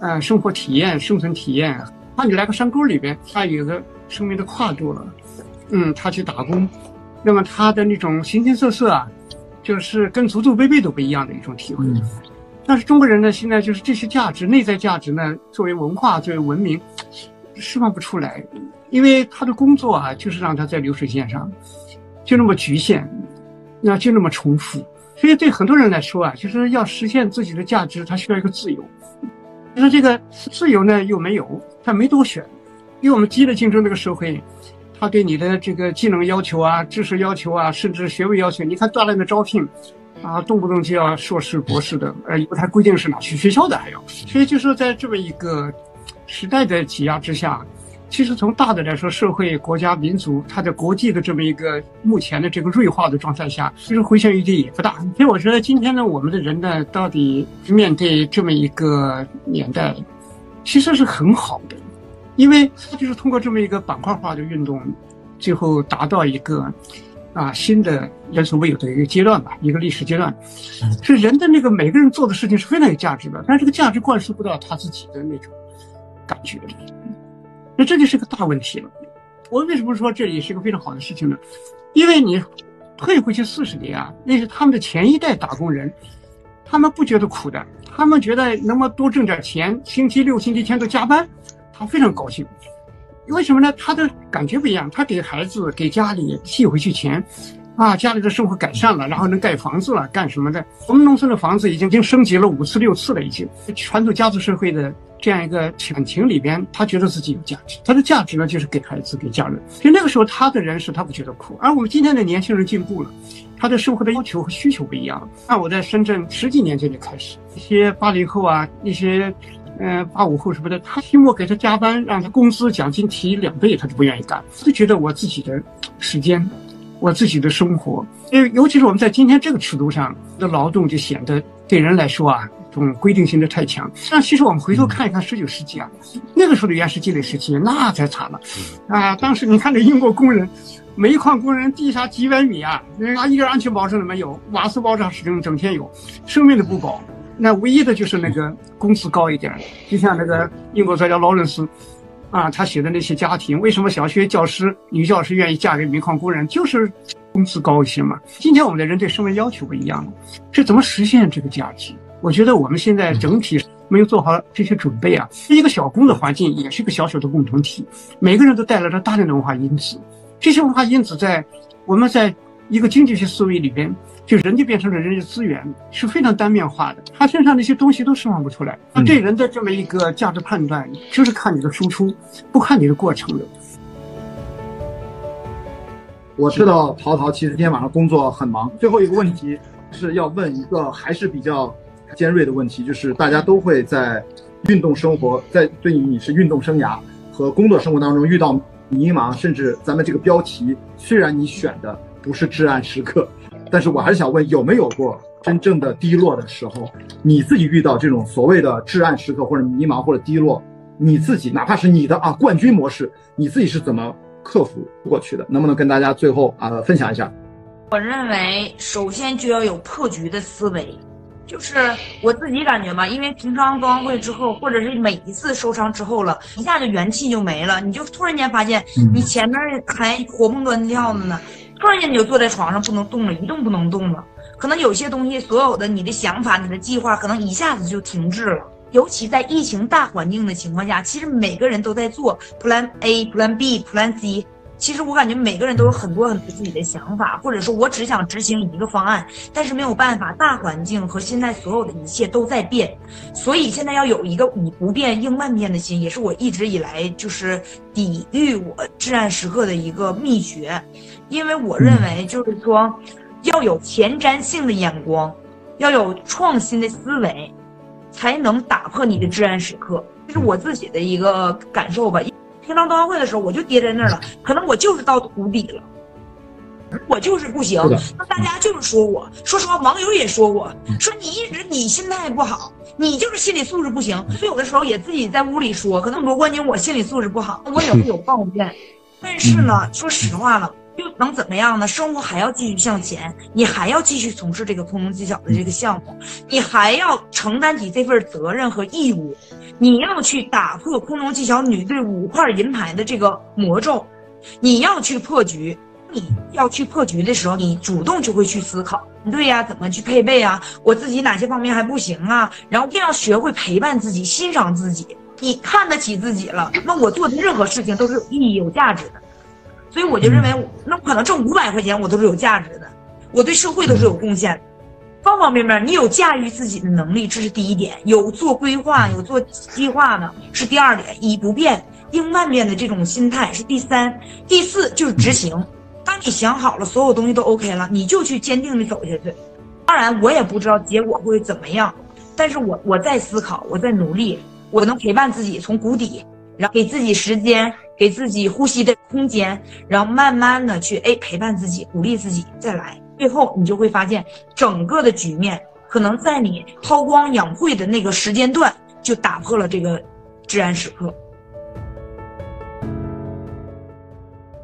呃，生活体验、生存体验。那你来个山沟里边，他有个生命的跨度了，嗯，他去打工，那么他的那种形形色色啊，就是跟祖祖辈辈都不一样的一种体会。但是中国人呢，现在就是这些价值、内在价值呢，作为文化、作为文明，释放不出来，因为他的工作啊，就是让他在流水线上，就那么局限，那就那么重复。所以对很多人来说啊，就是要实现自己的价值，他需要一个自由。但是这个自由呢又没有，他没多选，因为我们激烈竞争这个社会，他对你的这个技能要求啊、知识要求啊，甚至学位要求，你看大量的招聘。啊，动不动就要硕士、博士的，呃，不太规定是哪去学校的，还要。所以就说，在这么一个时代的挤压之下，其实从大的来说，社会、国家、民族，它的国际的这么一个目前的这个锐化的状态下，其实回旋余地也不大。所以我觉得今天呢，我们的人呢，到底面对这么一个年代，其实是很好的，因为它就是通过这么一个板块化的运动，最后达到一个。啊，新的人所未有的一个阶段吧，一个历史阶段，是人的那个每个人做的事情是非常有价值的，但是这个价值灌输不到他自己的那种感觉里，那这就是个大问题了。我为什么说这也是一个非常好的事情呢？因为你退回去四十年啊，那是他们的前一代打工人，他们不觉得苦的，他们觉得能够多挣点钱，星期六、星期天都加班，他非常高兴。为什么呢？他的感觉不一样，他给孩子、给家里寄回去钱，啊，家里的生活改善了，然后能盖房子了，干什么的？我们农村的房子已经经升级了五次六次了，已经。传统家族社会的这样一个感情里边，他觉得自己有价值，他的价值呢就是给孩子、给家人。所以那个时候他的人是他不觉得苦，而我们今天的年轻人进步了，他的生活的要求和需求不一样了。那我在深圳十几年前就开始，一些八零后啊，一些。嗯，八五后什么的，他期末给他加班，让他工资奖金提两倍，他都不愿意干。就觉得我自己的时间，我自己的生活，因为尤其是我们在今天这个尺度上的劳动，就显得对人来说啊，这种规定性的太强。但其实我们回头看一看十九世纪啊，那个时候的原始积累时期，那才惨了啊！当时你看那英国工人，煤矿工人地下几百米啊，人家一点安全保证都没有，瓦斯爆炸是整整天有，生命都不保。那唯一的就是那个工资高一点，就像那个英国作家劳伦斯，啊，他写的那些家庭，为什么小学教师、女教师愿意嫁给煤矿工人，就是工资高一些嘛。今天我们的人对生活要求不一样了，是怎么实现这个价值？我觉得我们现在整体没有做好这些准备啊。一个小工的环境也是一个小小的共同体，每个人都带来了大量的文化因子，这些文化因子在我们在一个经济学思维里边。就人就变成了人力资源，是非常单面化的。他身上那些东西都释放不出来。那对人的这么一个价值判断，就是看你的输出，不看你的过程的。我知道陶陶其实今天晚上工作很忙。最后一个问题是要问一个还是比较尖锐的问题，就是大家都会在运动生活，在对于你是运动生涯和工作生活当中遇到迷茫，甚至咱们这个标题虽然你选的不是至暗时刻。但是我还是想问，有没有过真正的低落的时候？你自己遇到这种所谓的至暗时刻，或者迷茫，或者低落，你自己哪怕是你的啊冠军模式，你自己是怎么克服过去的？能不能跟大家最后啊分享一下？我认为首先就要有破局的思维，就是我自己感觉吧，因为平常冬奥会之后，或者是每一次受伤之后了，一下就元气就没了，你就突然间发现你前面还活蹦乱跳的呢。突然间你就坐在床上不能动了，一动不能动了。可能有些东西，所有的你的想法、你的计划，可能一下子就停滞了。尤其在疫情大环境的情况下，其实每个人都在做 Plan A、Plan B、Plan C。其实我感觉每个人都有很多很多自己的想法，或者说我只想执行一个方案，但是没有办法，大环境和现在所有的一切都在变，所以现在要有一个以不变应万变的心，也是我一直以来就是抵御我至暗时刻的一个秘诀。因为我认为，就是说，要有前瞻性的眼光，要有创新的思维，才能打破你的至暗时刻。这是我自己的一个感受吧。平常冬奥会的时候，我就跌在那儿了，可能我就是到谷底了，我就是不行。那大家就是说我，说实话，网友也说我，说你一直你心态不好，你就是心理素质不行。所以有的时候也自己在屋里说，可能夺冠军我心理素质不好，我也 会有抱怨。但是呢，说实话了。又能怎么样呢？生活还要继续向前，你还要继续从事这个空中技巧的这个项目，你还要承担起这份责任和义务，你要去打破空中技巧女队五块银牌的这个魔咒，你要去破局。你要去破局的时候，你主动就会去思考，对呀，怎么去配备啊？我自己哪些方面还不行啊？然后一定要学会陪伴自己，欣赏自己。你看得起自己了，那我做的任何事情都是有意义、有价值的。所以我就认为，那我可能挣五百块钱，我都是有价值的，我对社会都是有贡献的，方方面面，你有驾驭自己的能力，这是第一点；有做规划、有做计划呢，是第二点；以不变应万变的这种心态是第三；第四就是执行。当你想好了，所有东西都 OK 了，你就去坚定的走下去。当然，我也不知道结果会怎么样，但是我我在思考，我在努力，我能陪伴自己从谷底，然后给自己时间。给自己呼吸的空间，然后慢慢的去哎陪伴自己，鼓励自己再来，最后你就会发现整个的局面可能在你韬光养晦的那个时间段就打破了这个至暗时刻。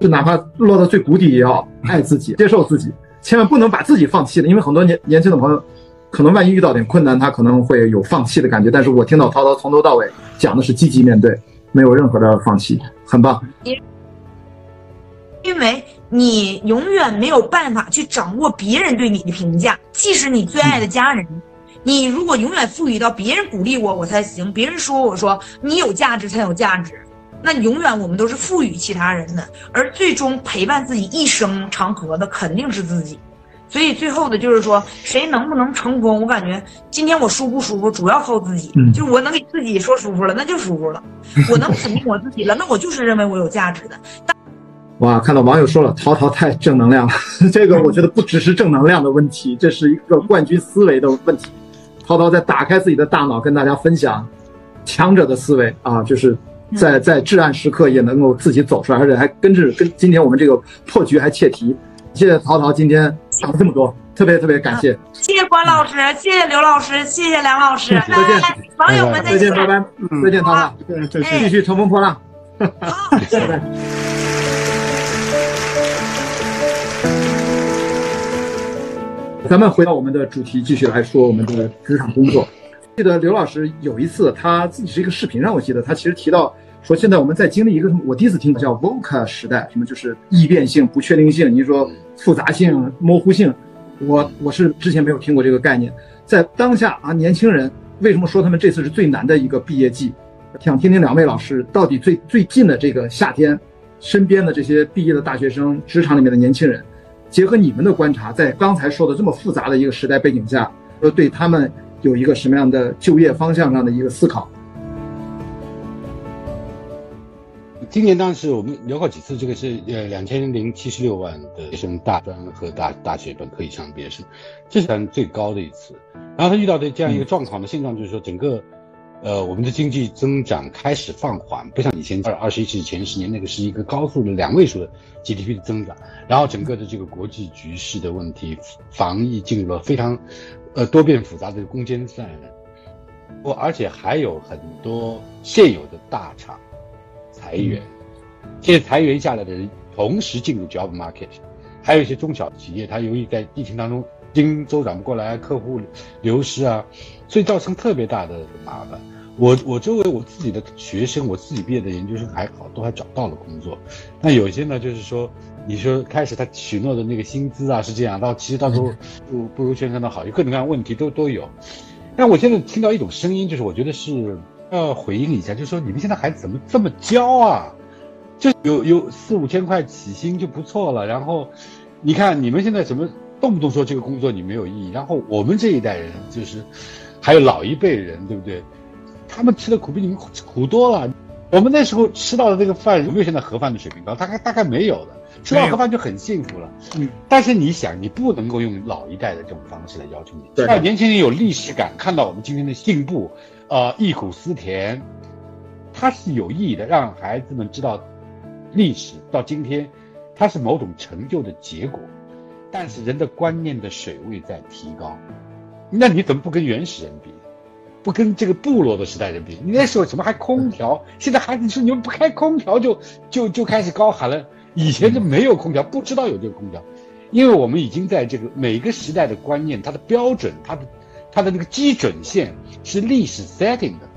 就哪怕落到最谷底，也要爱自己，接受自己，千万不能把自己放弃了。因为很多年年轻的朋友，可能万一遇到点困难，他可能会有放弃的感觉。但是我听到涛涛从头到尾讲的是积极面对。没有任何的放弃，很棒。因因为你永远没有办法去掌握别人对你的评价，即使你最爱的家人，你如果永远赋予到别人鼓励我我才行，别人说我说你有价值才有价值，那永远我们都是赋予其他人的，而最终陪伴自己一生长河的肯定是自己。所以最后的就是说，谁能不能成功？我感觉今天我舒不舒服，主要靠自己。就我能给自己说舒服了，那就舒服了。我能肯定我自己了，那我就是认为我有价值的。哇，看到网友说了，淘淘太正能量了。这个我觉得不只是正能量的问题，这是一个冠军思维的问题。涛涛在打开自己的大脑，跟大家分享强者的思维啊，就是在在至暗时刻也能够自己走出来，而且还跟着跟今天我们这个破局还切题。谢谢涛涛今天讲了这么多，特别特别感谢。谢谢关老师，谢谢刘老师，谢谢梁老师。再见，网友们再见，拜拜。再见，涛涛，继续乘风破浪。好，拜拜。咱们回到我们的主题，继续来说我们的职场工作。记得刘老师有一次他自己是一个视频上，我记得他其实提到说，现在我们在经历一个什么？我第一次听叫 VUCA 时代，什么就是易变性、不确定性，你说复杂性、模糊性，我我是之前没有听过这个概念。在当下啊，年轻人为什么说他们这次是最难的一个毕业季？想听听两位老师到底最最近的这个夏天，身边的这些毕业的大学生、职场里面的年轻人。结合你们的观察，在刚才说的这么复杂的一个时代背景下，呃，对他们有一个什么样的就业方向上的一个思考？今年当时我们聊过几次，这个是呃两千零七十六万的学生大专和大大学本科以上毕业生，这是咱最高的一次。然后他遇到的这样一个状况的现状，就是说整个。呃，我们的经济增长开始放缓，不像以前二二十一世纪前十年那个是一个高速的两位数的 GDP 的增长。然后整个的这个国际局势的问题，防疫进入了非常，呃多变复杂的攻坚战。我而且还有很多现有的大厂裁员，现在裁员下来的人同时进入 job market，还有一些中小企业，它由于在疫情当中经周转不过来，客户流失啊，所以造成特别大的麻烦。我我周围我自己的学生，我自己毕业的研究生还好，都还找到了工作。那有些呢，就是说，你说开始他许诺的那个薪资啊是这样，到其实到时候不不如宣传的好，有各种各样问题都都有。但我现在听到一种声音，就是我觉得是要回应一下，就是说你们现在孩子怎么这么娇啊？就有有四五千块起薪就不错了。然后你看你们现在怎么动不动说这个工作你没有意义？然后我们这一代人就是还有老一辈人，对不对？他们吃的苦比你们苦多了。我们那时候吃到的那个饭有没有现在盒饭的水平高？大概大概没有的。吃到盒饭就很幸福了。嗯。但是你想，你不能够用老一代的这种方式来要求你。对。让年轻人有历史感，看到我们今天的进步，呃，忆苦思甜，它是有意义的。让孩子们知道，历史到今天，它是某种成就的结果。但是人的观念的水位在提高，那你怎么不跟原始人比？不跟这个部落的时代人比，你那时候怎么还空调？现在孩子说你们不开空调就就就开始高喊了。以前就没有空调，不知道有这个空调，因为我们已经在这个每个时代的观念，它的标准，它的它的那个基准线是历史 setting 的。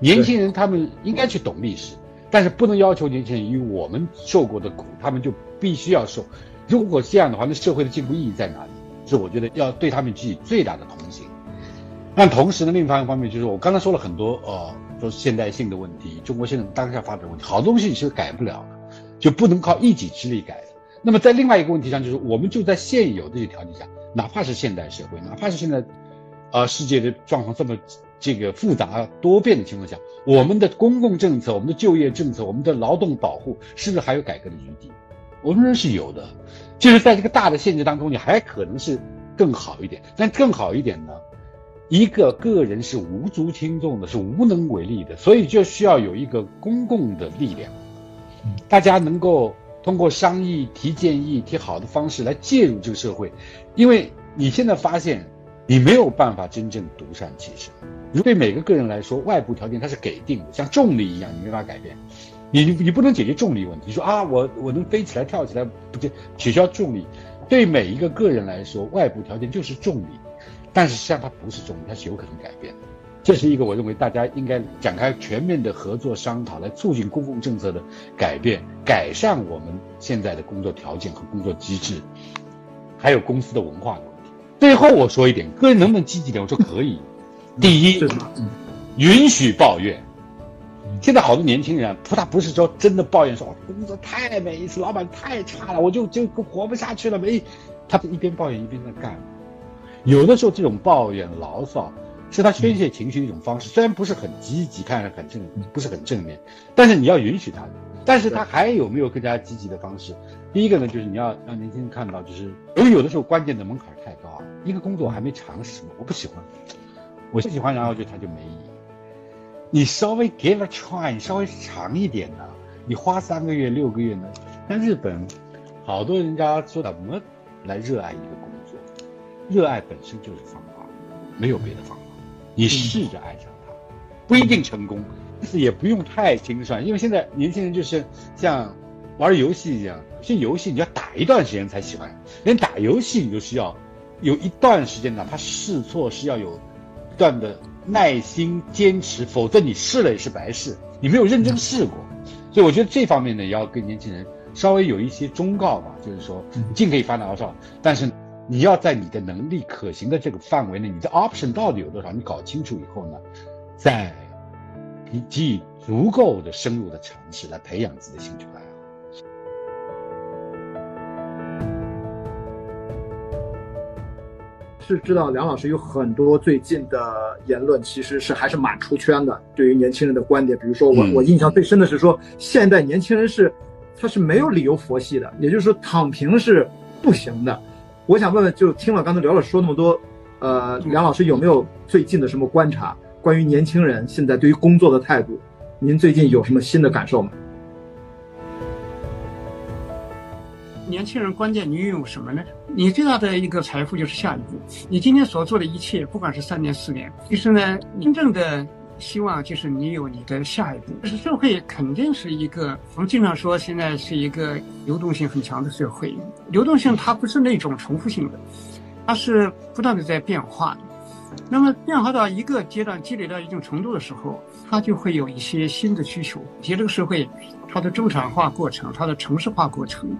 年轻人他们应该去懂历史，但是不能要求年轻人以我们受过的苦，他们就必须要受。如果这样的话，那社会的进步意义在哪里？是我觉得要对他们给予最大的同情。但同时呢，另一方面就是我刚才说了很多，呃，说现代性的问题，中国现在当下发展问题，好多东西是改不了的，就不能靠一己之力改的。那么在另外一个问题上，就是我们就在现有这些条件下，哪怕是现代社会，哪怕是现在，呃，世界的状况这么这个复杂多变的情况下，我们的公共政策、我们的就业政策、我们的劳动保护，是不是还有改革的余地？我们认为是有的，就是在这个大的限制当中，你还可能是更好一点。但更好一点呢？一个个人是无足轻重的，是无能为力的，所以就需要有一个公共的力量，大家能够通过商议、提建议、提好的方式来介入这个社会。因为你现在发现，你没有办法真正独善其身。如对每个个人来说，外部条件它是给定的，像重力一样，你没法改变。你你不能解决重力问题。你说啊，我我能飞起来、跳起来，不就取消重力？对每一个个人来说，外部条件就是重力。但是实际上它不是重力，它是有可能改变的。这是一个我认为大家应该展开全面的合作商讨，来促进公共政策的改变，改善我们现在的工作条件和工作机制，还有公司的文化。最后我说一点，个人能不能积极点？我说可以。第一，允许抱怨。现在好多年轻人啊，他不是说真的抱怨说工作太没意思，老板太差了，我就就活不下去了没？他一边抱怨一边在干。有的时候这种抱怨牢骚是他宣泄情绪的一种方式，虽然不是很积极，看着很正，不是很正面，但是你要允许他。但是他还有没有更加积极的方式？第一个呢，就是你要让年轻人看到，就是因为有的时候关键的门槛太高啊，一个工作我还没尝试，我不喜欢，我不喜欢，然后就它就没意义。你稍微 give a try，你稍微长一点呢，你花三个月、六个月呢？但日本，好多人家说怎么来热爱一个工作？热爱本身就是方法，没有别的方法。你试着爱上它，不一定成功。但是也不用太精算，因为现在年轻人就是像玩游戏一样，有些游戏你要打一段时间才喜欢，连打游戏你都需要有一段时间，哪怕试错是要有一段的耐心坚持，否则你试了也是白试，你没有认真试过。所以我觉得这方面呢，也要跟年轻人稍微有一些忠告吧，就是说尽可以发牢骚，但是你要在你的能力可行的这个范围内，你的 option 到底有多少，你搞清楚以后呢，再。你给予足够的深入的尝试来培养自己的兴趣爱好。是知道梁老师有很多最近的言论，其实是还是蛮出圈的。对于年轻人的观点，比如说我我印象最深的是说，现代年轻人是他是没有理由佛系的，也就是说躺平是不行的。我想问问，就听了刚才刘老师说那么多，呃，梁老师有没有最近的什么观察？关于年轻人现在对于工作的态度，您最近有什么新的感受吗？年轻人关键你拥有什么呢？你最大的一个财富就是下一步。你今天所做的一切，不管是三年四年，其实呢，真正的希望就是你有你的下一步。社会肯定是一个，我们经常说现在是一个流动性很强的社会。流动性它不是那种重复性的，它是不断的在变化。那么变化到一个阶段，积累到一定程度的时候，它就会有一些新的需求。其实这个社会，它的中产化过程，它的城市化过程，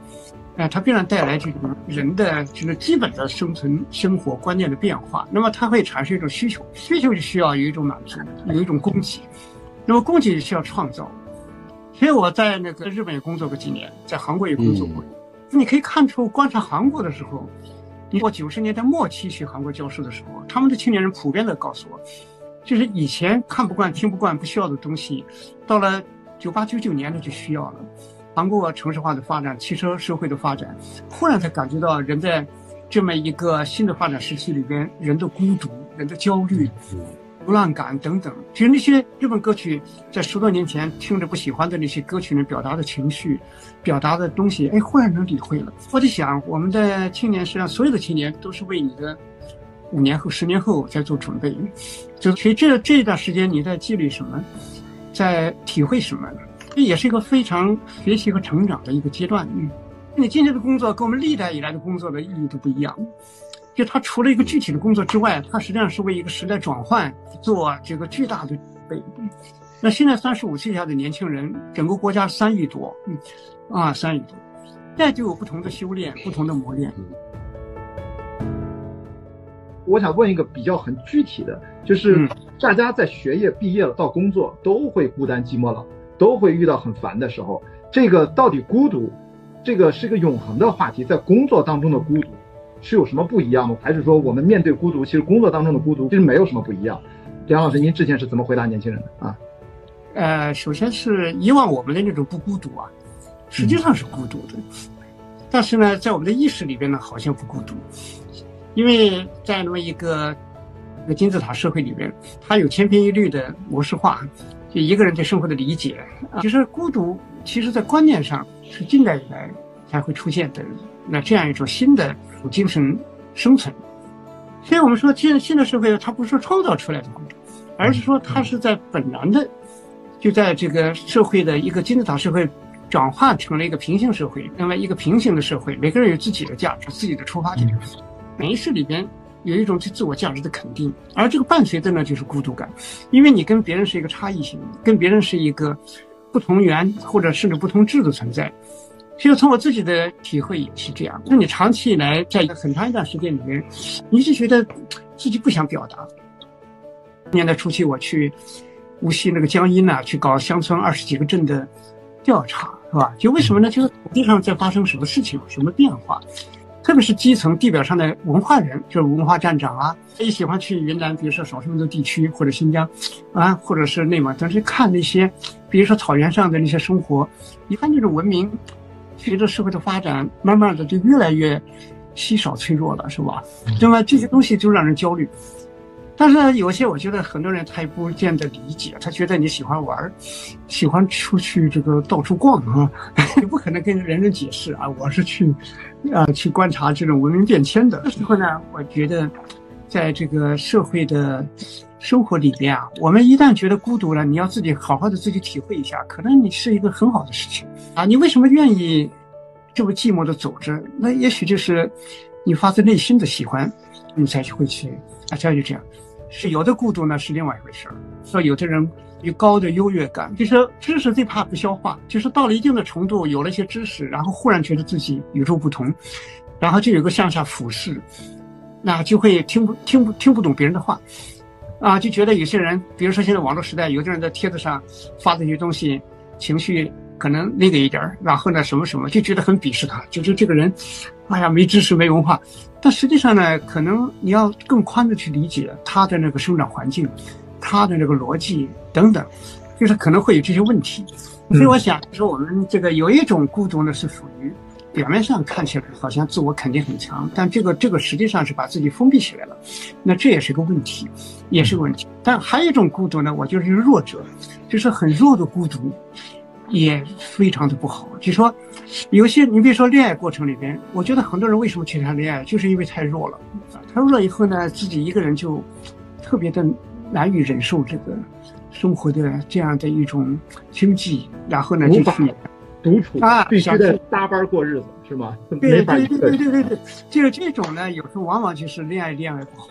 哎，它必然带来这种人的就是基本的生存生活观念的变化。那么它会产生一种需求，需求就需要有一种满足，有一种供给。那么供给需要创造。所以我在那个日本也工作过几年，在韩国也工作过。你可以看出，观察韩国的时候。你我九十年代末期去韩国教书的时候，他们的青年人普遍的告诉我，就是以前看不惯、听不惯、不需要的东西，到了九八九九年的就需要了。韩国城市化的发展、汽车社会的发展，忽然才感觉到人在这么一个新的发展时期里边，人的孤独、人的焦虑。流浪感等等，其实那些日本歌曲在十多年前听着不喜欢的那些歌曲里表达的情绪，表达的东西，哎，忽然能理会了。我在想，我们的青年实际上所有的青年都是为你的五年后、十年后在做准备。就所以这这一段时间你在积累什么，在体会什么，这也是一个非常学习和成长的一个阶段。嗯，你今天的工作跟我们历代以来的工作的意义都不一样。就它除了一个具体的工作之外，它实际上是为一个时代转换做这个巨大的准备。那现在三十五岁以下的年轻人，整个国家三亿多，嗯，啊，三亿多，那就有不同的修炼，不同的磨练。我想问一个比较很具体的，就是大家在学业毕业了到工作都会孤单寂寞冷，都会遇到很烦的时候，这个到底孤独，这个是个永恒的话题，在工作当中的孤独。是有什么不一样吗？还是说我们面对孤独，其实工作当中的孤独其实没有什么不一样？梁老师，您之前是怎么回答年轻人的啊？呃，首先是以往我们的那种不孤独啊，实际上是孤独的，但是呢，在我们的意识里边呢，好像不孤独，因为在那么一个一个金字塔社会里边，它有千篇一律的模式化，就一个人对生活的理解。其实孤独，其实在观念上是近代以来才会出现的。那这样一种新的精神生存，所以我们说，现新的社会它不是创造出来的孤独，而是说它是在本然的，就在这个社会的一个金字塔社会转化成了一个平行社会。那么一个平行的社会，每个人有自己的价值、自己的出发点，每一世里边有一种对自我价值的肯定，而这个伴随的呢就是孤独感，因为你跟别人是一个差异性，跟别人是一个不同源或者甚至不同质的存在。其实从我自己的体会也是这样。那你长期以来在一个很长一段时间里面，你是觉得自己不想表达。年代初期我去无锡那个江阴呢，去搞乡村二十几个镇的调查，是吧？就为什么呢？就是土地上在发生什么事情，什么变化，特别是基层地表上的文化人，就是文化站长啊，他也喜欢去云南，比如说少数民族地区或者新疆，啊，或者是内蒙，但是看那些，比如说草原上的那些生活，一看这种文明，随着社会的发展，慢慢的就越来越稀少脆弱了，是吧？那么这些东西就让人焦虑。但是有些我觉得很多人他也不见得理解，他觉得你喜欢玩，喜欢出去这个到处逛啊，你不可能跟人人解释啊，我是去，啊去观察这种文明变迁的。这时候呢，我觉得，在这个社会的生活里边啊，我们一旦觉得孤独了，你要自己好好的自己体会一下，可能你是一个很好的事情啊。你为什么愿意这么寂寞的走着？那也许就是你发自内心的喜欢，你才会去啊，这样就这样。是有的孤独呢，是另外一回事儿。说有的人有高的优越感，就是知识最怕不消化，就是到了一定的程度，有了一些知识，然后忽然觉得自己与众不同，然后就有个向下俯视，那就会听不听不听不懂别人的话，啊，就觉得有些人，比如说现在网络时代，有的人在帖子上发这些东西，情绪可能那个一点儿，然后呢什么什么，就觉得很鄙视他，就觉得这个人，哎呀，没知识没文化。但实际上呢，可能你要更宽的去理解他的那个生长环境，他的那个逻辑等等，就是可能会有这些问题。所以我想说，我们这个有一种孤独呢，是属于表面上看起来好像自我肯定很强，但这个这个实际上是把自己封闭起来了，那这也是个问题，也是个问题。但还有一种孤独呢，我就是弱者，就是很弱的孤独。也非常的不好，就说有些你比如说恋爱过程里边，我觉得很多人为什么去谈恋爱，就是因为太弱了。太弱了以后呢，自己一个人就特别的难以忍受这个生活的这样的一种经济，然后呢就去独处啊，必须得搭班过日子，是吗？对对对对对对对，就是这种呢，有时候往往就是恋爱恋爱不好，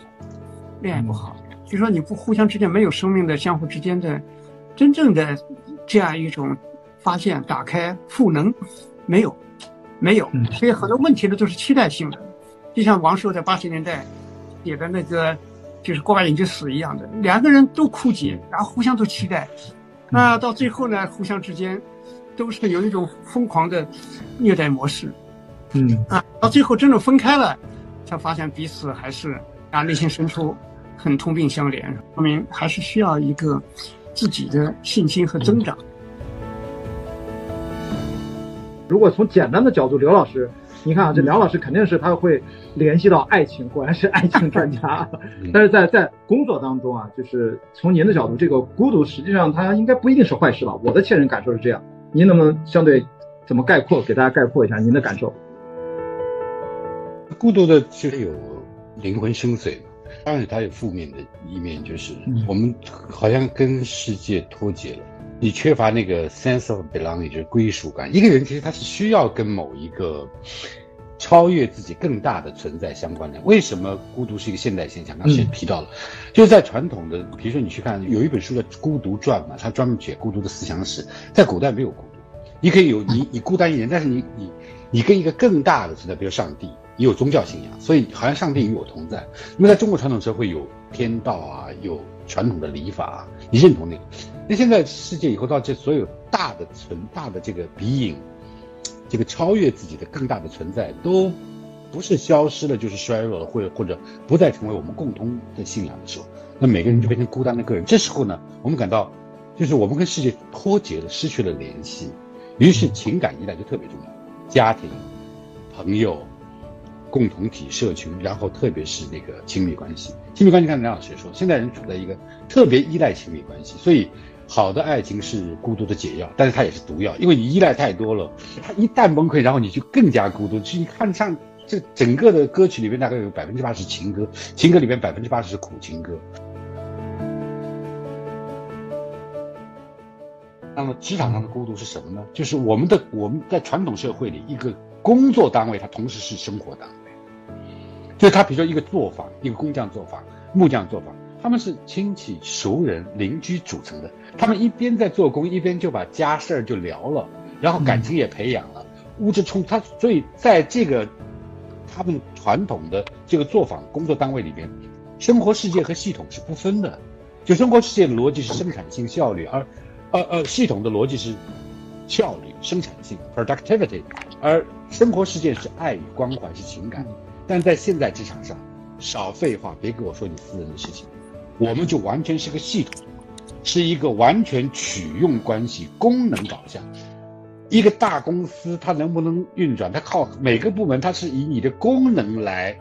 恋爱不好，就说你不互相之间没有生命的相互之间的真正的这样一种。发现打开赋能，没有，没有，所以很多问题呢都是期待性的，就像王朔在八十年代写的那个，就是过把瘾就死一样的，两个人都枯竭，然后互相都期待，那到最后呢，互相之间都是有一种疯狂的虐待模式，嗯。啊，到最后真的分开了，才发现彼此还是啊内心深处很同病相怜，说明还是需要一个自己的信心和增长。如果从简单的角度，刘老师，你看啊，这梁老师肯定是他会联系到爱情，果然是爱情专家。但是在在工作当中啊，就是从您的角度，这个孤独实际上它应该不一定是坏事吧？我的切身感受是这样，您能不能相对怎么概括，给大家概括一下您的感受？孤独的其实有灵魂深邃，当然它有负面的一面，就是我们好像跟世界脱节了。你缺乏那个 sense of belonging，就是归属感。一个人其实他是需要跟某一个超越自己更大的存在相关的。为什么孤独是一个现代现象？刚才提到了，就是在传统的，比如说你去看有一本书叫《孤独传》嘛，他专门写孤独的思想史。在古代没有孤独，你可以有你你孤单一人，但是你你你跟一个更大的存在，比如上帝，你有宗教信仰，所以好像上帝与我同在。因为在中国传统社会有天道啊，有传统的礼法，啊你认同那个。那现在世界以后到这所有大的存大的这个鼻影，这个超越自己的更大的存在，都不是消失了，就是衰弱了，或者或者不再成为我们共同的信仰的时候，那每个人就变成孤单的个人。这时候呢，我们感到就是我们跟世界脱节了，失去了联系，于是情感依赖就特别重要，家庭、朋友、共同体、社群，然后特别是那个亲密关系。亲密关系，刚才梁老师说，现在人处在一个特别依赖亲密关系，所以。好的爱情是孤独的解药，但是它也是毒药，因为你依赖太多了，它一旦崩溃，然后你就更加孤独。其实你看，像这整个的歌曲里面，大概有百分之八十情歌，情歌里面百分之八十是苦情歌。那么职场上的孤独是什么呢？就是我们的我们在传统社会里，一个工作单位它同时是生活单位，就是它比如说一个作坊，一个工匠作坊、木匠作坊。他们是亲戚、熟人、邻居组成的。他们一边在做工，一边就把家事儿就聊了，然后感情也培养了。物质冲他，所以在这个他们传统的这个作坊工作单位里边，生活世界和系统是不分的。就生活世界的逻辑是生产性、效率，而，呃呃，系统的逻辑是效率、生产性 （productivity），而生活世界是爱与关怀，是情感。但在现在职场上，少废话，别跟我说你私人的事情，我们就完全是个系统，是一个完全取用关系、功能导向。一个大公司它能不能运转，它靠每个部门，它是以你的功能来，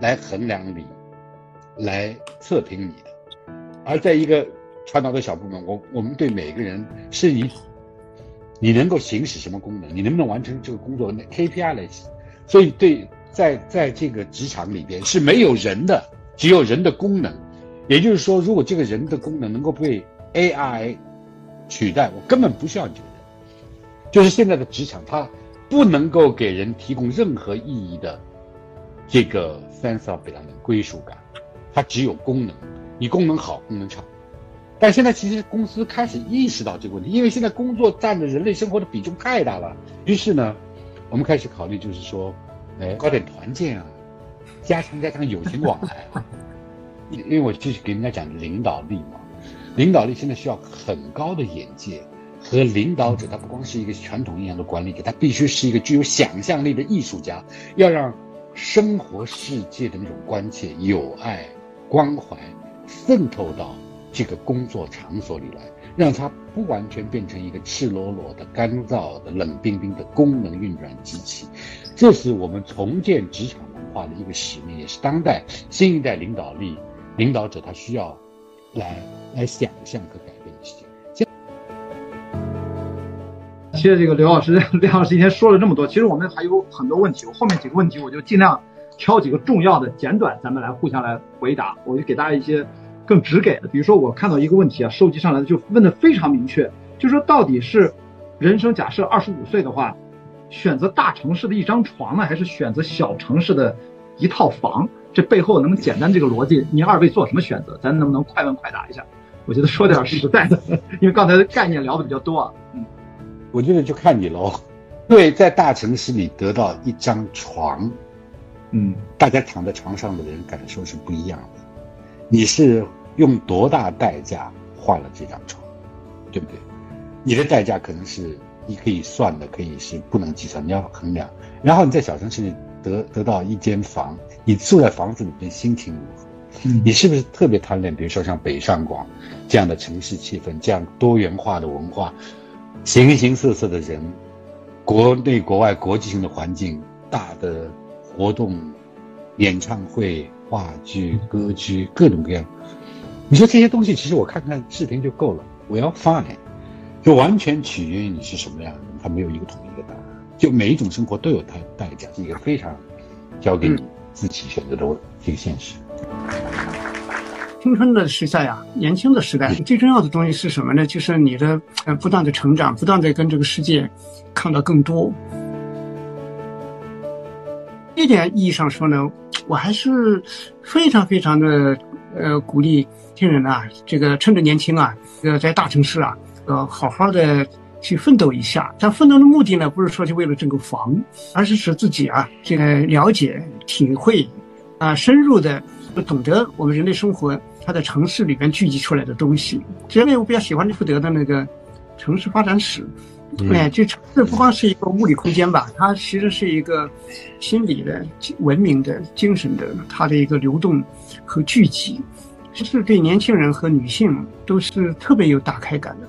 来衡量你，来测评你的。而在一个传导的小部门，我我们对每个人是以你能够行使什么功能，你能不能完成这个工作的 KPI 来，所以对在在这个职场里边是没有人的，只有人的功能。也就是说，如果这个人的功能能够被 AI 取代，我根本不需要你这个人。就是现在的职场，它不能够给人提供任何意义的这个 sense of belonging 归属感，它只有功能。你功能好，功能差，但现在其实公司开始意识到这个问题，因为现在工作占的人类生活的比重太大了。于是呢，我们开始考虑，就是说，哎，搞点团建啊，加强加强友情往来。因为我就是给人家讲领导力嘛，领导力现在需要很高的眼界，和领导者他不光是一个传统意义上的管理者，他必须是一个具有想象力的艺术家，要让生活世界的那种关切、友爱、关怀。渗透到这个工作场所里来，让它不完全变成一个赤裸裸的、干燥的、冷冰冰的功能运转机器。这是我们重建职场文化的一个使命，也是当代新一代领导力领导者他需要来来想象和改变的事情。谢谢这个刘老师，刘老师今天说了这么多，其实我们还有很多问题，我后面几个问题我就尽量。挑几个重要的、简短，咱们来互相来回答。我就给大家一些更直给的，比如说我看到一个问题啊，收集上来的就问的非常明确，就说到底是人生假设二十五岁的话，选择大城市的一张床呢，还是选择小城市的一套房？这背后能简单这个逻辑，您二位做什么选择？咱能不能快问快答一下？我觉得说点实在的，因为刚才的概念聊的比较多啊。嗯，我觉得就看你喽。对，在大城市里得到一张床。嗯，大家躺在床上的人感受是不一样的。你是用多大代价换了这张床，对不对？你的代价可能是你可以算的，可以是不能计算，你要衡量。然后你在小城市里得得到一间房，你住在房子里面心情如何？你是不是特别贪恋？比如说像北上广这样的城市气氛，这样多元化的文化，形形色色的人，国内国外国际性的环境，大的。活动、演唱会、话剧、歌剧，各种各样。你说这些东西，其实我看看视频就够了。我要 fine，就完全取决于你是什么样的人，他没有一个统一的答案。就每一种生活都有它代价，是一个非常交给你自己选择的这个现实。青春的时代啊，年轻的时代，最重要的东西是什么呢？就是你的呃不断的成长，不断的跟这个世界看到更多。这点意义上说呢，我还是非常非常的呃鼓励听人啊，这个趁着年轻啊，这个在大城市啊，呃，好好的去奋斗一下。但奋斗的目的呢，不是说就为了挣个房，而是使自己啊，这个了解、体会啊，深入的懂得我们人类生活它在城市里边聚集出来的东西。因为我比较喜欢利福德的那个城市发展史。哎，这城市不光是一个物理空间吧，它其实是一个心理的、文明的、精神的，它的一个流动和聚集，其实对年轻人和女性都是特别有打开感的。